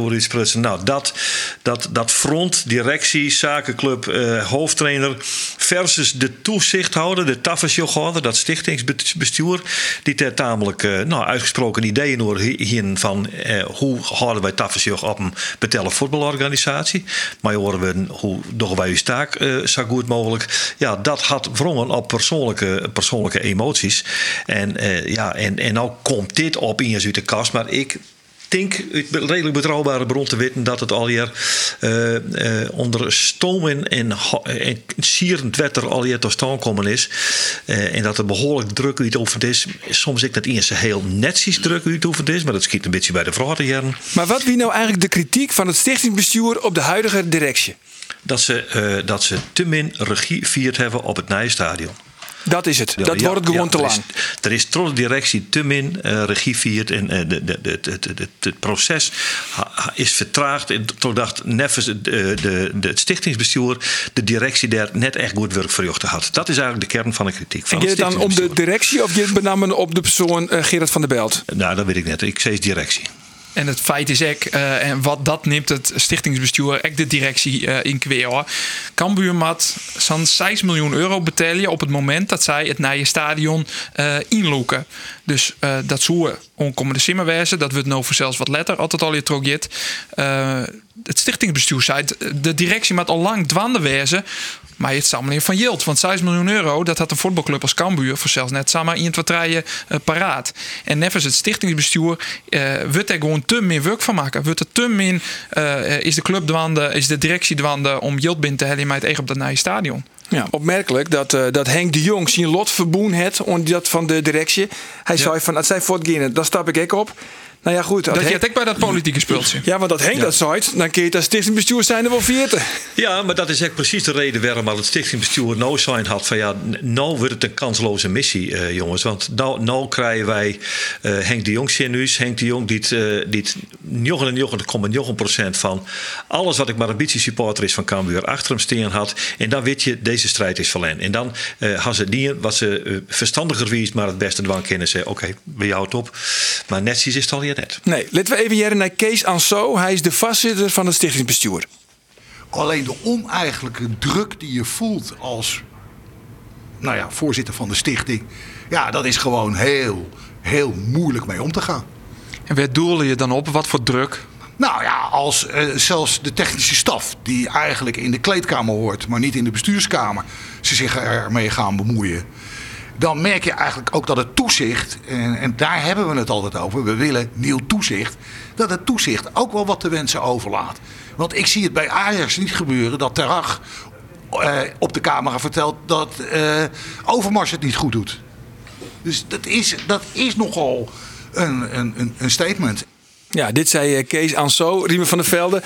Nou, dat, dat, dat front, directie, zakenclub, eh, hoofdtrainer... versus de toezichthouder, de tafelsjoghouder... dat stichtingsbestuur, die daar tamelijk eh, nou, uitgesproken ideeën hoor hier van... eh, hoe houden wij tafelsjog op een betellen voetbalorganisatie... maar horen we hoe doen wij uw taak zo goed mogelijk... ja, dat had wrongen op persoonlijke, persoonlijke emoties. En, ja, en, en nou komt dit op in uit de kast, maar ik denk uit redelijk betrouwbare bron te weten dat het al hier eh, eh, onder stoom en, en, sierend wetter al hier tot stand komen is. Eh, en dat er behoorlijk druk uit over is. Soms ik dat eerst heel netjes druk uit over is, maar dat schiet een beetje bij de vragen. Maar wat wie nou eigenlijk de kritiek van het stichtingsbestuur op de huidige directie? Dat ze, dat ze te min regie viert hebben op het Nijstadion. Dat is het. Dat ja, wordt gewoon ja, te lang. Is, er is trots directie te min eh, regie viert en eh, het proces is vertraagd. En Totdat Neffens de, de, de, het stichtingsbestuur de directie daar net echt goed werk verjochten had. Dat is eigenlijk de kern van de kritiek. Van En gaat het dan om de directie of je het benamen op de persoon eh, Gerard van der Belt? Nou, dat weet ik net. Ik zei directie. En het feit is ook, eh, en wat dat neemt het stichtingsbestuur, ook de directie eh, in kweer. hoor. Cambuur mat zo'n 6 miljoen euro betalen op het moment dat zij het nieuwe stadion inloeken. Dus dat zou onkomende simmer wezen. Dat wordt nou voor zelfs wat letter, altijd al je trogiet. Eh het stichtingsbestuur zei, de directie moet al lang dwande wezen. Maar het samenleving van Yield. Want 6 miljoen euro, dat had een voetbalclub als Cambuur voor zelfs net samen in het rijden uh, paraat. En nevens het stichtingsbestuur uh, wordt er gewoon te min werk van maken. Wordt er te min, uh, is de club dwande, is de directie dwande om Yield binnen te hellen met het eigen op dat nieuwe stadion. Ja, opmerkelijk dat, uh, dat Henk de Jong zijn lot verboen het dat van de directie. Hij ja. zei van, als zij voortgaan, dan stap ik ook op. Nou ja, goed. Dat Henk... je ook bij dat politieke speeltje. Ja, want dat Henk ja. dat zei, dan kun je het als stichtingsbestuur zijn er wel 40. Ja, maar dat is echt precies de reden waarom al het stichtingsbestuur no sign had van ja, nou wordt het een kansloze missie, uh, jongens. Want nou, nou krijgen wij uh, Henk de Jong sinuus. Henk de Jong die, uh, die 99,9 procent van alles wat ik maar een beetje supporter is van Cambuur achter hem steen had. En dan weet je, deze strijd is verlen. En dan uh, gaan ze die wat ze verstandiger wies, maar het beste dwang kennen ze. Oké, okay, we jou het op. Maar netjes is het al Nee, laten we even jaren naar Kees Anso. Hij is de vastzitter van het stichtingsbestuur. Alleen de oneigenlijke druk die je voelt als nou ja, voorzitter van de stichting. Ja, dat is gewoon heel, heel moeilijk mee om te gaan. En waar doelde je dan op? Wat voor druk? Nou ja, als uh, zelfs de technische staf, die eigenlijk in de kleedkamer hoort, maar niet in de bestuurskamer, ze zich ermee gaan bemoeien dan merk je eigenlijk ook dat het toezicht, en, en, daar hebben we het altijd over, we willen nieuw toezicht, dat het toezicht ook wel wat te wensen overlaat. Want ik zie het bij Ajax niet gebeuren dat Terag uh, op de camera vertelt dat uh, Overmars het niet goed doet. Dus dat is, dat is nogal een, een, een statement. Ja, dit zei Kees Anso, Riemen van der Velde.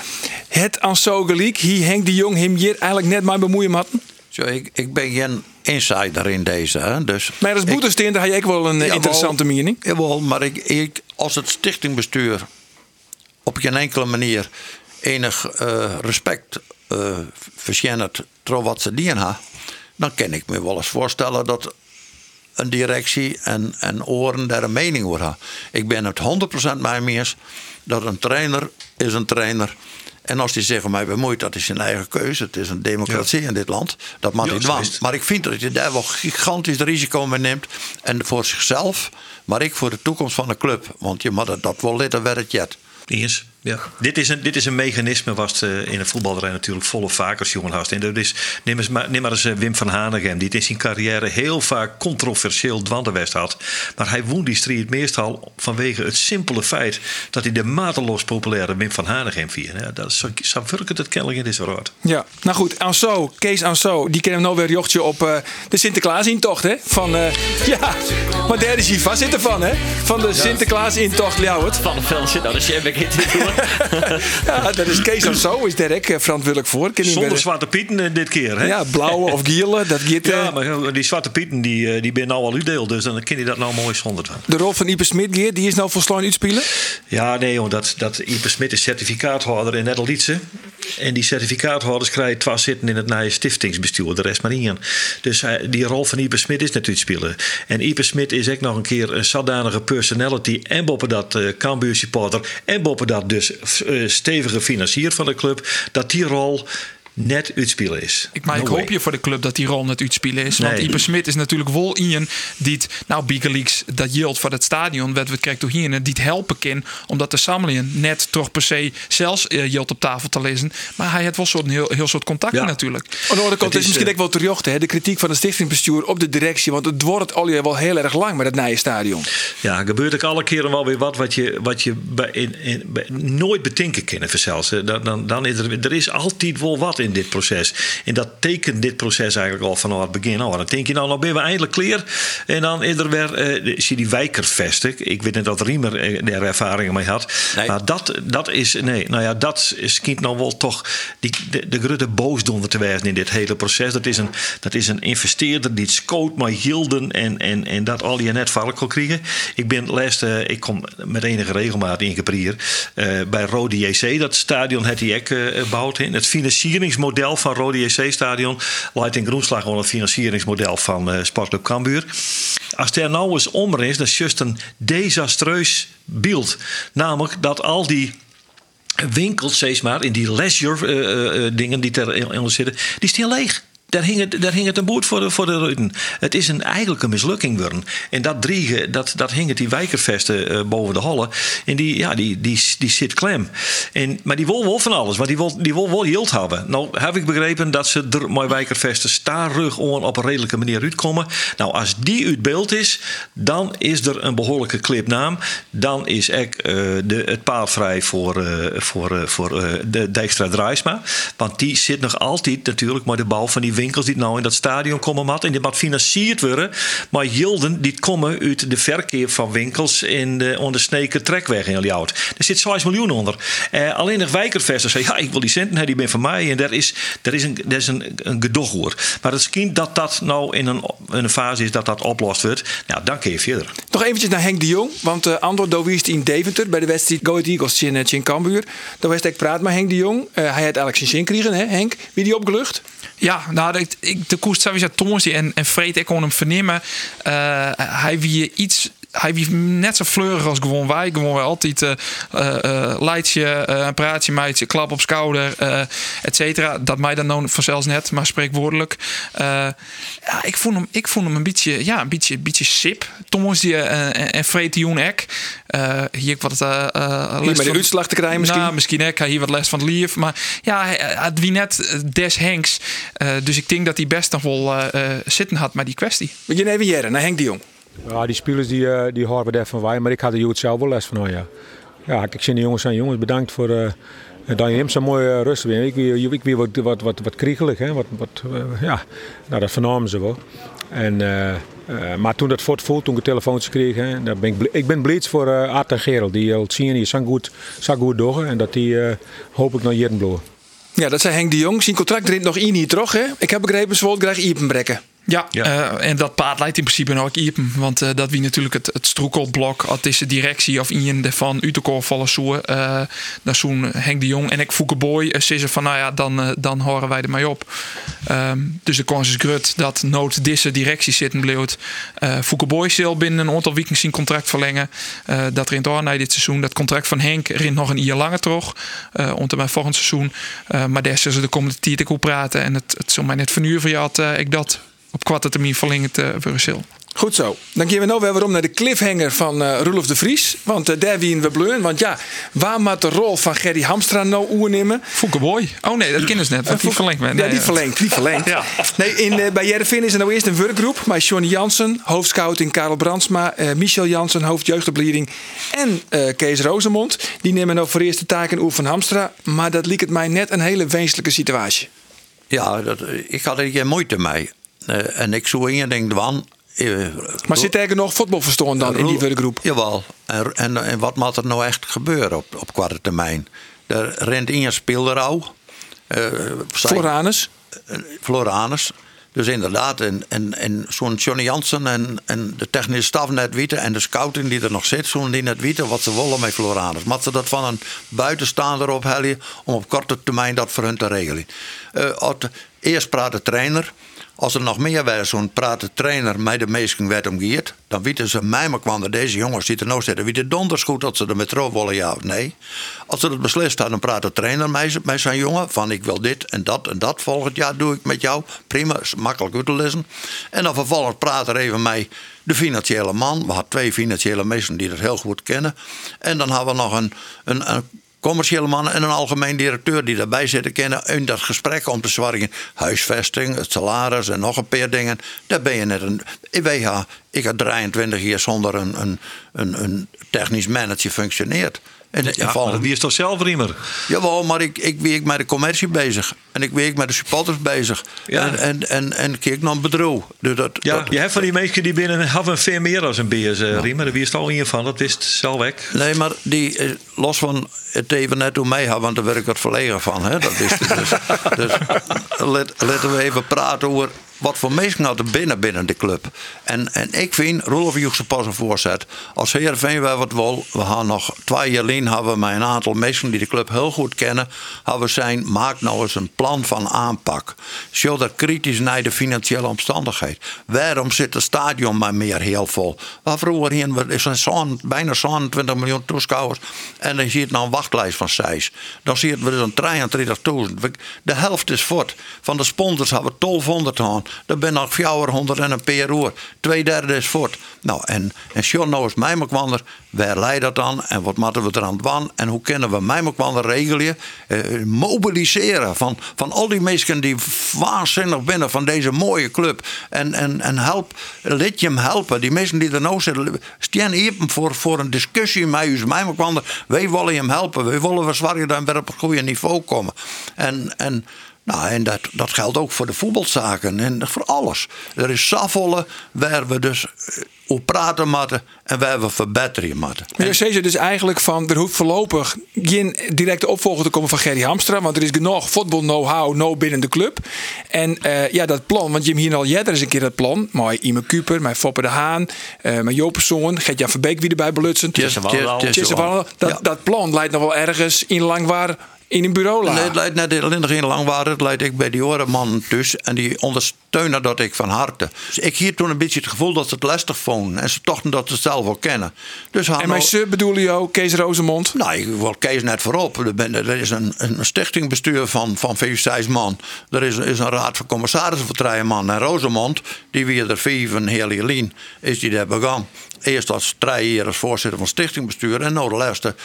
Het Anso gelijk, hier Henk de Jong hem hier eigenlijk net maar bemoeien matten. Zo, ik, ik ben geen insider in deze. Hè? Dus maar als boetesteen, daar had je ook wel een jawel, interessante mening. Jawel, maar ik, ik, als het stichtingbestuur op geen enkele manier enig uh, respect uh, verschijnt trouw wat ze dienen dan kan ik me wel eens voorstellen dat een directie en, en oren daar een mening over hebben. Ik ben het 100% mee eens dat een trainer is een trainer en als die zeggen mij bemoeit, dat is zijn eigen keuze. Het is een democratie ja. in dit land. Dat mag niet ja, Maar ik vind dat je daar wel gigantisch risico mee neemt. En voor zichzelf, maar ik voor de toekomst van de club. Want je moet dat wel litten waar het jet. Yes. Ja. Dit, is een, dit is een mechanisme wat uh, in de voetballerij natuurlijk volle vaak als jongen had. En dat is, neem, eens, neem maar eens uh, Wim van Hanegem, die het in zijn carrière heel vaak controversieel dwandenwest had. Maar hij woont die strijd meestal vanwege het simpele feit dat hij de mateloos populaire Wim van Hanegem vier. Ja, dat is, zo werkt het kennelijk in deze wereld. Ja, nou goed, Anso, Kees Anso, die kennen nou weer jochtje op uh, de Sinterklaas-intocht, hè? Van, ja, maar daar is hij vast zitten van, hè? Van de ja. Sinterklaas-intocht, Ljouwert. Van een veldje, nou, dat is jij Ja, dat is Kees of zo, is ook eh, verantwoordelijk voor. Zonder zwarte pieten eh, dit keer. Hè? Ja, blauwe of gele, dat gaat... eh, Ja, maar die zwarte pieten die, die ben nou al uw deel. Dus dan kun je dat nou mooi zonder van. De rol van Ipe Smit, die is nou volslaan uitspelen. Ja, nee, joh, dat, dat Ipe Smit is certificaathouder in Netteldietse. En die certificaathouders krijgen twaalf zitten in het nieuwe stiftingsbestuur, de rest maar niet. Dus die rol van Ipe Smit is natuurlijk spelen. En Ipe Smit is ook nog een keer een zodanige personality. En boven dat eh Cambuur supporter. En boven dat eh, stevige financier van de club. Dat die rol net uitspelen is. Ik, maar No ik way. hoop je voor de club dat die rol net uitspelen is. Want. Ipe Smit is natuurlijk wel iemand die het, nou Biegerleaks, dat yield voor het stadion, wat we krijgen door hier, die het helpen kan, omdat de samenleving net toch per se zelfs uh, yield op tafel te lezen. Maar hij heeft wel soort, heel, heel soort contacten Ja. natuurlijk. Aan de andere kant Het is is, misschien eh, ook wel terecht, hè, de kritiek van het stichtingsbestuur op de directie. Want het wordt al wel heel erg lang met het nieuwe stadion. Ja, gebeurt ook alle keren wel weer wat wat je, wat je bij, in, in, bij- nooit betinken kan zelfs. Dan, dan, dan is er, er is altijd wel wat in dit proces. En dat tekent dit proces eigenlijk al vanaf het begin al. Dan denk je nou, nou ben we eindelijk klaar. En dan is er weer, eh, zie die wijkervesten. Ik weet niet dat Riemer eh, daar ervaringen mee had. Nee. Maar dat, dat is, nee, nou ja, dat is kind nou wel toch die, de, de grote boosdoener te wijzen in dit hele proces. Dat is een, dat is een investeerder die het scoot maar hielden en, en, en dat al je net valk kon krijgen. Ik ben laatst, eh, ik kom met enige regelmaat in Geprier bij Rode JC. Dat stadion had hij ook gebouwd in. Het financieringsmodel van Rode JC stadion leidt in Groenslag gewoon het financieringsmodel van eh Sportclub Cambuur. Als er nou eens om is, dat is juist een desastreus beeld. Namelijk dat al die winkels, steeds maar, in die leisure eh, eh, dingen die erin zitten, die staan leeg. Daar hing, het, daar hing het een boot voor de, voor de ruiten. Het is een, eigenlijk een mislukking worden. En dat driegen, dat, dat hing het die wijkervesten eh, boven de hollen. En die, ja, die, die, die zit klem. En, maar die wil wel van alles. Maar die wil, die wil wel yield hebben. Nou heb ik begrepen dat ze er met wijkervesten staarrug op een redelijke manier uitkomen. Nou, als die uit beeld is, dan is er een behoorlijke clipnaam. Dan is ek, eh, de, het paard vrij voor, eh, voor, voor de Dijkstra Draaisma. Want die zit nog altijd natuurlijk met de bouw van die winkels die nou in dat stadion komen mat. En die wat financierd worden. Maar Jilden die komen uit de verkeer van winkels in de ondersneken trekweg in Ljouwt. Er zit 6 miljoen onder. Eh, alleen nog wijkervesten zeggen, ja, ik wil die centen, hè, die ben van mij. En daar is, daar is een, daar is een, een gedoog hoor. Maar het kind dat dat nou in een, in een fase is dat dat oplost wordt. Nou, dan kun je verder. Nog eventjes naar Henk de Jong. Want uh, Andor Dowiest in Deventer bij de wedstrijd Go Ahead Eagles in, uh, in Cambuur. Daar was ik praat met Henk de Jong. Uh, hij had eigenlijk zijn zin gekregen, hè Henk? Wie die opgelucht? Ja, nou, ik, ik, de koers sowieso Thomas en, en Freed, ik kon hem vernemen. Uh, hij wie iets hij wie net zo fleurig als gewoon wij. Gewoon wij altijd uh, uh, leidje, uh, praatje, meidje, klap op schouder, et cetera. Dat mij dan nou vanzelfs net, maar spreekwoordelijk. ja, ik vond hem, ik vond hem een beetje, ja, een beetje, beetje sip. Thomas die, en, en Freed de Jong ek. hier ik wat uh, hier met de uitslag te krijgen misschien. Nou, misschien ek. Hij hier wat les van het lief. Maar ja, het wie net des Henks. dus ik denk dat hij best nog wel zitten had met die kwestie. Je even jaren naar Henk de Jong. Ja, die spelers die, uh, die horen daar van wij, maar ik had er het zelf wel les van. Ja, ja ik zie de jongens zijn jongens, bedankt voor uh, dat je hem zo mooi uh, rust weer. Ik weer, ik weer wat, wat, wat, wat kriegelig, hè? Wat, wat, ja, nou, dat vernamen ze wel. En, maar toen dat voortvoelt, toen ik de telefoontje kreeg, hè, ben ik, ik ben blij voor uh, Art en Gerald. Die al zien, die zijn goed, zijn goed door en dat die hoop ik nog jaren bloeien. Ja, dat zei Henk de Jong. Zijn contract erin nog in hier terug, hè? Ik heb begrepen, ze wilden graag Iepen brekken. Ja, ja. Uh, en dat paard leidt in principe nog Iepen. Want uh, dat wie natuurlijk het, het stroekelblok had is de directie of iemand van Utekoor vallen zoen. Uh, daar zoen Henk de Jong en ik Fouke Boy. Ze van nou ja, dan, dan horen wij er mee op. Um, dus de kans is grut dat nood deze directie zitten bleef. Uh, Fouke Boy zal binnen een aantal weken zijn contract verlengen. Dat rint door na dit seizoen. Dat contract van Henk rint nog een jaar langer terug. Uh, onder mijn volgend seizoen. maar daar zullen ze de komende tijd ook praten. En het, het zal mij net vernuur van je had ik dat op korte termijn verlengen te Brussel. Goed zo. Dan gaan we nou weer waarom naar de cliffhanger van uh, de Vries. Want uh, daar wie we bleun. Want ja, waar moet de rol van Gerry Hamstra nou oernemen? Fouke Boy. Oh nee, dat kennen ze net. Want die verlengt men. Nee, ja, die verlengt. Die verlengt. ja. Nee, in, uh, bij Jereveen is er nou eerst een werkgroep. Met Johnny Jansen, hoofdscouting Karel Brandsma. Michel Jansen, hoofdjeugdopleiding. En Kees Rozemond. Die nemen nou voor eerst de taken oer van Hamstra. Maar dat liep het mij net een hele wenselijke situatie. Ja, dat, ik had er geen moeite mee. Uh, en ik zou in denk van. Uh, maar zit er nog voetbalverstoren dan in die werkgroep? Jawel. En, en, en wat moet er nou echt gebeuren op, op korte termijn? Er rent in je speelrouw. Uh, Floranus? Floranus. Dus inderdaad, en, en, en zo'n Johnny Jansen en, en de technische staf net weten en de scouting die er nog zit, zo'n die net weten wat ze willen met Floranus. Maar ze dat van een buitenstaander ophellen om op korte termijn dat voor hun te regelen. Uh, eerst praat de trainer. Als er nog meer was, zo'n praat de trainer met de meesten werd omgeerd. Dan weten ze mij maar kwam deze jongens die er nou zitten. Weten donders goed dat ze er met willen, ja of nee. Als ze het beslist hadden, dan praat de trainer met zijn jongen. Van ik wil dit en dat en dat volgend jaar doe ik met jou. Prima, makkelijk uit te lezen. En dan vervolgens praat er even mij de financiële man. We hadden twee financiële meesten die dat heel goed kennen. En dan hadden we nog een, een commerciële mannen en een algemeen directeur die daarbij zitten kennen in dat gesprek om te zorgen. Huisvesting, het salaris en nog een paar dingen. Daar ben je net een. WH, ik heb 23 jaar zonder een, een, een, een technisch manager functioneert. En, ja, maar wie is toch zelf, Riemer? Jawel, maar ik, ik werk met de commercie bezig. En ik werk met de supporters bezig. Ja. En, en, en, en kijk naar een bedrijf. Dus dat, ja, dat, je hebt van die mensen die binnen hebben veel meer als een beers, uh, Riemer. Wie is er al in van? Dat wist zelf weg. Nee, maar die, eh, los van het even net hoe mij hebben, want daar werk ik wat verlegen van. Hè? Dat is dus, dus let, laten we even praten over wat voor mensen had er binnen binnen de club. En, en ik vind, Rolf Joekse pas een voorzet. Als Heerenveen wij wat wil, we gaan nog twee jaar alleen hebben met een aantal mensen die de club heel goed kennen, hebben zijn, maak nou eens een plan van aanpak. Zo dat kritisch naar de financiële omstandigheid. Waarom zit het stadion maar meer heel vol? Waar vroeger hier is een bijna 20 miljoen toeschouwers en dan zie je nou een wachtlijst van 6. Dan zie je we dus 33.000. De helft is voort. Van de sponsors hebben we 1200 aan. Er ben nog 400 en een per uur. Twee is voort. Nou, en, en Sean nou is Mijmerkwander. Waar leidt dat dan? En wat moeten we eraan doen? En hoe kunnen we Mijmerkwander regelen? Eh, mobiliseren van, van al die mensen die waanzinnig binnen van deze mooie club. En, en, en help, let je hem helpen. Die mensen die er nou zitten, staan hier voor, voor een discussie met u Mijmerkwander. Wij willen hem helpen. Wij willen we zwaar dan weer op een goede niveau komen. En, en nou, en dat, dat geldt ook voor de voetbalzaken en voor alles. Er is zoveel waar we dus eh, op praten moeten en waar we verbeteren moeten. Maar je zegt dus eigenlijk van er hoeft voorlopig geen directe opvolger te komen van Gerry Hamstra, want er is genoeg voetbal know-how no binnen de club. En uh, ja, dat plan, want hebt hier al jeder eens een keer dat plan. Maar Ime Kuper, mijn Foppe de Haan, uh, mijn Joop Persoon, Gert-Jan Verbeek wie erbij belutsen. Dat, dat plan leidt nog wel ergens in Langwaar in een bureau lagen? Nee, het leidt net alleen nog in langwaardig. Het leidt ik bij die man dus. En die ondersteunen dat ik van harte. Dus ik hier toen een beetje het gevoel dat ze het lastig vonden. En ze tochten dat ze het zelf wel kennen. Dus en mijn sub bedoel je ook, Kees Rozemond? Nou, ik wil Kees net voorop. Er is een, een stichtingbestuur van, van vijf, man. Er is, is een raad van commissarissen voor man. En Rozemond, die weer er vijf en heel Jelien, is die daar begonnen. Eerst als drie jaar als voorzitter van stichtingbestuur. En nou de laatste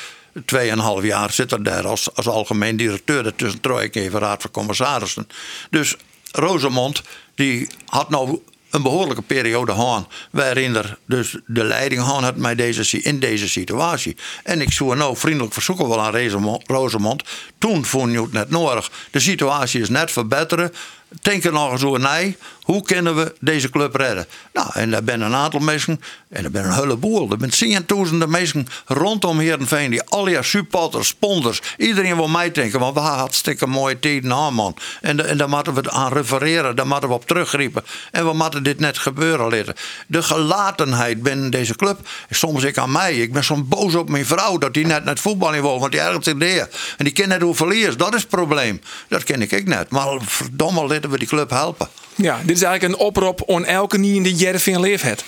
tweeënhalf jaar zit er daar als, als algemeen directeur. Tussen Trojk even raad van commissarissen. Dus Rosemond die had nou een behoorlijke periode gehad. waarin er dus de leiding gehad had met deze, in deze situatie. En ik zou nou vriendelijk verzoeken wel aan Rosemond. Toen vond je het net nodig. De situatie is net verbeteren. Denk er nog eens over nee. Hoe kunnen we deze club redden? Nou, en daar zijn een aantal mensen, en er zijn een heleboel. Er zijn tienduizenden mensen rondom Heerenveen die al die supporters, sponsors, iedereen wil mij denken, want we hadden hartstikke mooie tijden aan, man. En, en daar moeten we aan refereren, daar moeten we op teruggriepen. En we moeten dit net gebeuren laten. De gelatenheid binnen deze club, soms ik aan mij. Ik ben soms boos op mijn vrouw dat die net naar het voetbal niet wil, want die ergens in de En die kent net hoe verlies, dat is het probleem. Dat ken ik net. Maar verdomme, laten we die club helpen. Ja, dit is eigenlijk een oproep aan elke nie in de Jervin leef het.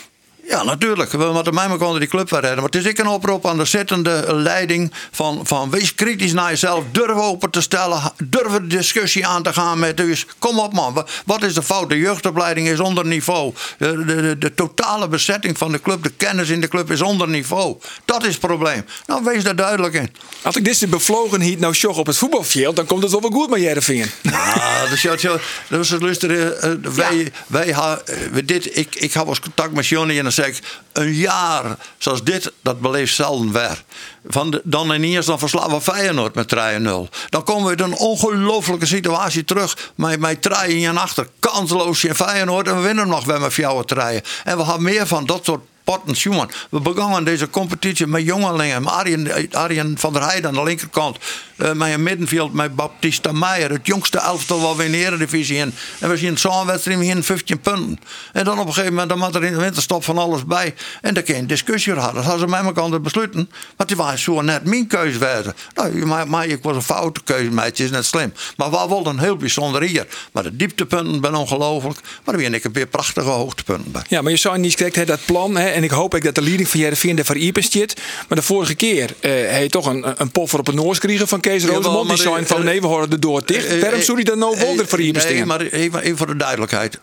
Ja, natuurlijk. We moeten mij maar die club redden. Maar het is ook een oproep aan de zittende leiding van, van wees kritisch naar jezelf. Durf open te stellen. Durf de discussie aan te gaan met dus. Kom op man, wat is de fout? De jeugdopleiding is onder niveau. De, de, de, totale bezetting van de club, de kennis in de club is onder niveau. Dat is het probleem. Nou, wees daar duidelijk in. Als ik dit bevlogen hiet nou sjog op het voetbalveld, dan komt het wel wel goed met Jereveen. Ja, dus ja, dus luisteren, uh, wij, wij, wij, dit, ik, ik heb als contact met Johnny en zeg een jaar zoals dit, dat beleeft zelden weer. Van dan ineens dan verslaan we Feyenoord met 3-0. Dan komen we in een ongelofelijke situatie terug. Met, met treien en achter. Kansloos in Feyenoord. En we winnen nog wel met jouw treien. En we gaan meer van dat soort potten jongen. We begonnen deze competitie met jongelingen. Met Arjen van der Heijden aan de linkerkant. Uh, met een middenveld met Baptista Meijer. Het jongste elftal wat we in de Eredivisie in. En we zien zo'n wedstrijd hier 15 punten. En dan op een gegeven moment dan moet er in de winterstop van alles bij. En dan kun je een discussie hadden. Dat hadden ze met elkaar besluiten. Maar die was zo net mijn keuze werden. Nou, maar, maar ik was een foute keuze, het is net slim. Maar we wel een heel bijzonder hier. Maar de dieptepunten ben ongelooflijk. Maar dan ben ik weer prachtige hoogtepunten. Ja, maar je zou niet kijken dat plan. Hè, en ik hoop ook dat de leiding van Jereveen er voor Iepen. Maar de vorige keer uh, hij toch een, een poffer op het noos kregen van Kees Rosemond. Die zei van nee, we horen de door dicht. Waarom zou hij dan nou wel voor Iepen Nee, maar even, even voor de duidelijkheid.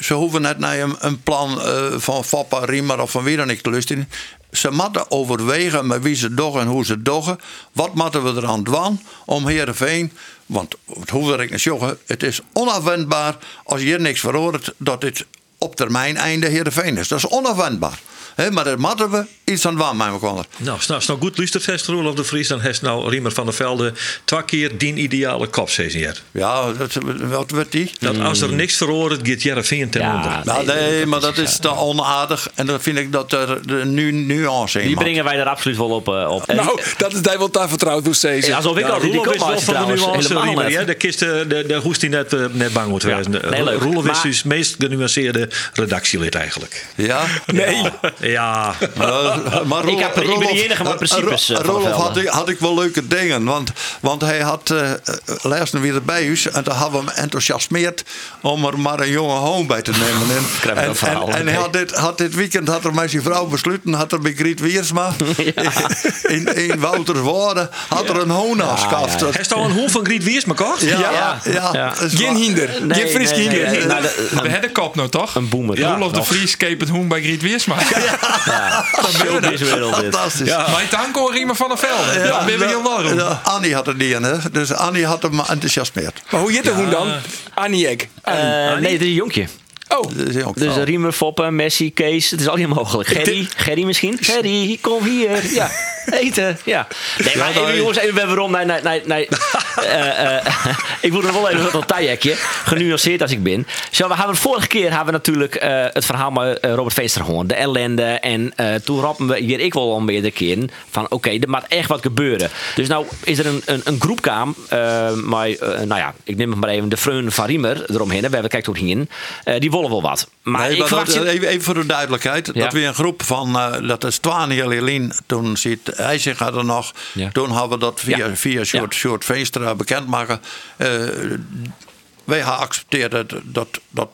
Ze hoeven net naar een, een plan van Fappa, Riemer of van wie dan ik te lusten. Ze moeten overwegen met wie ze doen en hoe ze doen. Wat moeten we eraan doen om Heerenveen... Want het hoeft ik niet zeggen, het is onafwendbaar als je hier niks verhoort dat dit op termijn einde Heerenveen is. Dat is onafwendbaar. He, maar daar moeten we iets aan doen met elkaar. Nou, als nou goed luistert, heeft Roelof de Vries, dan heeft nou Riemer van der Velde twee keer die ideale kop hier. Ja, dat, wat wordt die? Dat als er niks verhoort, gaat Jereveen ten Ja, onder. Nou, nee, maar dat is te onaardig. En dan vind ik dat er de nu nuance in Die brengen wij er absoluut wel op. eh, op. Nou, dat is daar wel daar vertrouwd hoe steeds. Ja, alsof ik al die kopmaatje van de nuance Riemer. Ja, de kist, de, de, de hoest die net, eh, net bang moet Ja. wezen. Nee. Roelof is dus het meest genuanceerde redactielid eigenlijk. Ja? Nee. Ja, Uh, maar Ik heb- ik ben die enige met principes, eh, Rolof Velden. had, ik- had ik wel leuke dingen. Want, want hij had uh, weer bij ons. En toen hadden we hem enthousiasmeerd om er maar een jonge hoon bij te nemen. En, en, verhaal, en, en hij had dit, had dit weekend had er met zijn vrouw besloten. Had er bij Griet Wiersma in, in Wouters woorden. Had er een hoon afschaft. ja, ja. hij is al een hoel van Griet Wiersma kocht? Ja, ja, Ja. ja. Ja. dat is Geen hinder. Nee, Geen nee, nee, hinder. nee. Nou, de- We hebben de kop nou toch? Een boemer. Ja. Roelof de nog. Vries keep het hoen bij Griet Wiersma. Ja. Zo is de wereld dit. Fantastisch. Ja. Maar Tanko Riemer van der Velde. Dan ben we heel. Ja, Annie had het niet in, hè? Dus Annie had hem enthousiasmeerd. Maar hoe heet de hoen dan? Annie Ek. Eh, nee, het is een jonkje. Oh, Dus. Riemer, Foppen, Messi, Kees. Het is allemaal mogelijk. Gerry, Gerry misschien? Gerry, kom hier. Ja, eten. Ja. Nee, maar even, jongens, even waarom. Nee, nee, nee, nee. Eh, eh, ik moet er wel even wat tajekje. Genuanceerd als ik ben. Zo, we hebben vorige keer hebben we natuurlijk eh, het verhaal met eh, Robert Veester gehoord. De ellende. En eh, toen rappen we hier ik wel al meerdere keren van oké, er moet echt wat gebeuren. Dus nou is er een, een, een groepkaam. eh maar, nou ja, ik neem het maar even de vreun van Riemer eromheen. We hebben kijkt ook. Eh, die wel wat. Maar Nee, ik maar verwacht dat- je- even, even voor de duidelijkheid. Ja. Dat we een groep van, eh, dat is Twan Jelin, toen zit hij zich er nog. Ja. Toen hebben we dat via, via Short, short Veenstra bekendmaken. Eh wij hebben geaccepteerd dat, dat,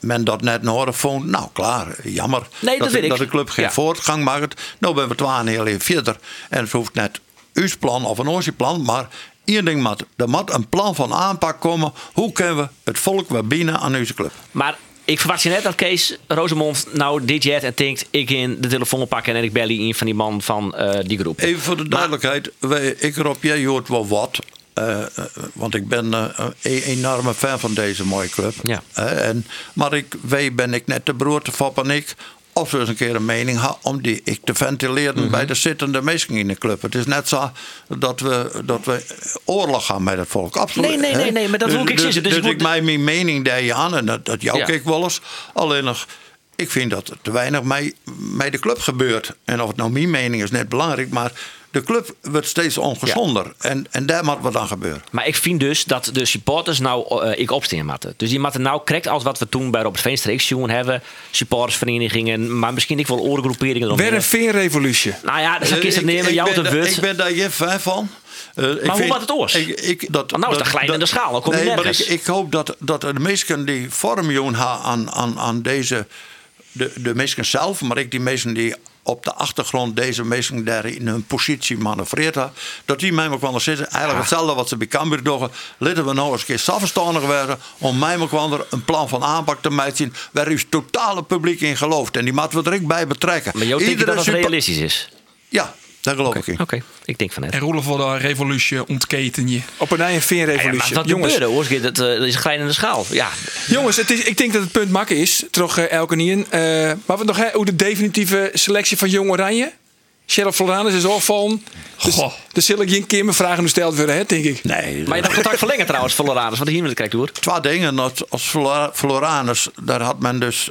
men dat net nodig vond. Nou, klaar, jammer. Nee, dat de- dat club geen Ja. voortgang maakt. Nou ben we Twan Jelin verder. En het hoeft net uw plan of een oorzieplan, maar... Eén ding moet, er moet een plan van aanpak komen. Hoe kunnen we het volk weer binnen aan onze club? Maar ik verwacht je net dat Kees Rosemond nou dit jet en denkt... ik in de telefoon pakken en ik bel een van die man van eh, die groep. Even voor de duidelijkheid, wij, ik Rob, jij hoort wel wat. eh, eh, want ik ben een enorme fan van deze mooie club. Ja. En, maar ik, wij ben ik net de broer Fop en ik. Of eens een keer een mening hebben om die ik te ventileren Mhm. bij de zittende mensen in de club. Het is net zo dat we, dat we oorlog gaan met het volk. Absoluut. Nee, nee, nee, nee, maar dat wil ik dus, zeggen. Dus Dus, ik ik mij mijn mening je aan en dat, dat jou Ja. ik wel eens. Alleen nog, ik vind dat er te weinig met, met de club gebeurt. En of het nou mijn mening is, net belangrijk. Maar de club wordt steeds ongezonder. En, en daar moet wat aan gebeuren. Maar ik vind dus dat de supporters nou eh, ik opstaan moeten. Dus die moeten nou correct als wat we toen bij Robert Veenstra X-Joen hebben. Supportersverenigingen, maar misschien ik wel orengroeperingen eromheen. weer een veenrevolutie. Nou ja, dan kies het Ik- nemen, ik jou te wut. Ik ben daar je fan van. Eh, ik hoe vind- was het oors? Ik, ik, dat, Want nou is dat glijdende schaal, dan kom je nee, maar ik, hoop dat, dat de mensen die vorm aan, aan, aan deze... De, de mensen zelf, maar ik die mensen die op de achtergrond deze mensen daar in hun positie manoeuvreert dat die mij ook wel zitten. Eigenlijk hetzelfde wat ze bij Cambuur doen. Laten we nou eens een keer zelfstandig werden om mij ook wel een plan van aanpak te maken waar u totale publiek in gelooft. En die moeten we er ook bij betrekken. Maar dat Iedere dat super- realistisch is? Ja, daar geloof ik in. Oké, ik denk van net. En Roelof wil de revolutie ontketen je. Op een eigen Ja, maar veenrevolutie. wat jongens, gebeurde hoor? Dat, eh, dat is een glijdende schaal. Ja, jongens het is, ik denk dat het punt makken is. Toch eh, elke niet. Eh maar we nog hè, hoe de definitieve selectie van Jong Oranje. Sheriff Floranus is afvallen. Dus, Goh. dus zul ik geen keer meer vragen gesteld worden, hè, denk ik. Nee, maar je hebt contact verlengen trouwens, Floranus. Want hier met de krijgt hoor. twee dingen. Dat als Flora- Floranus, daar had men dus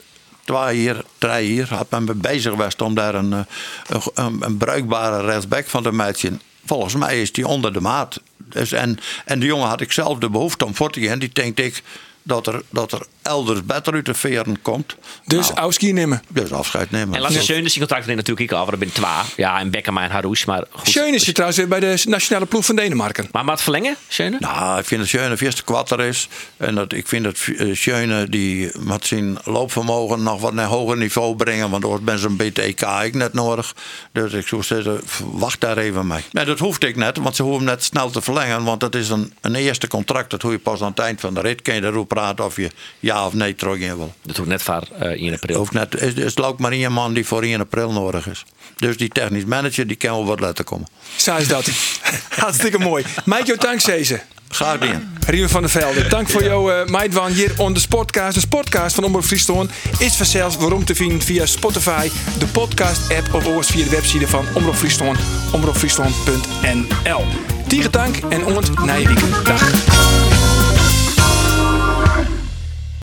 twee hier, drie hier, had men me bezig geweest om daar een, eh, een, bruikbare rechtsback van te maken. Volgens mij is die onder de maat. Dus en, en de jongen had ik zelf de behoefte om voor gaan. Die denkt ik dat er, dat er elders beter uit de veren komt. Dus Nou, Auski nemen. dus afscheid nemen. En Schöne is die contract er natuurlijk over. Er zijn twee. Ja, en Bekkema en Harouche. Maar goed. Schön is je trouwens weer bij de nationale ploeg van Denemarken. Maar het verlengen, Schöne? Nou, ik vind dat Schöne te kwatter is. En dat, ik vind dat eh, Schöne die met zijn loopvermogen nog wat naar hoger niveau brengen. Want ooit ben ze een beetje EK ik net nodig. Dus ik zou zeggen, wacht daar even mee. Nee, dat hoeft ik net, want ze hoeven net snel te verlengen. Want dat is een, een eerste contract. Dat hoe je pas aan het eind van de rit kun je erover praten of je ja of nee terug in wil. Dat hoeft net voor eh, 1 april. Hoeft net, is, is het ook maar één man die voor 1 april nodig is. Dus die technisch manager die kan wel wat laten komen. Zo is dat. Hartstikke mooi. Mike, jou dank deze. Graag gedaan. Riemen van der Velde, dank voor jouw uh, meidwan hier on de Sportcast. De Sportcast van Omroep Friesland is vanzelfs waarom te vinden via Spotify, de podcast-app of ook via de website van Omroep Friesland, omroepfriesland.nl. Tiege dank en ont na je weekend. Dag.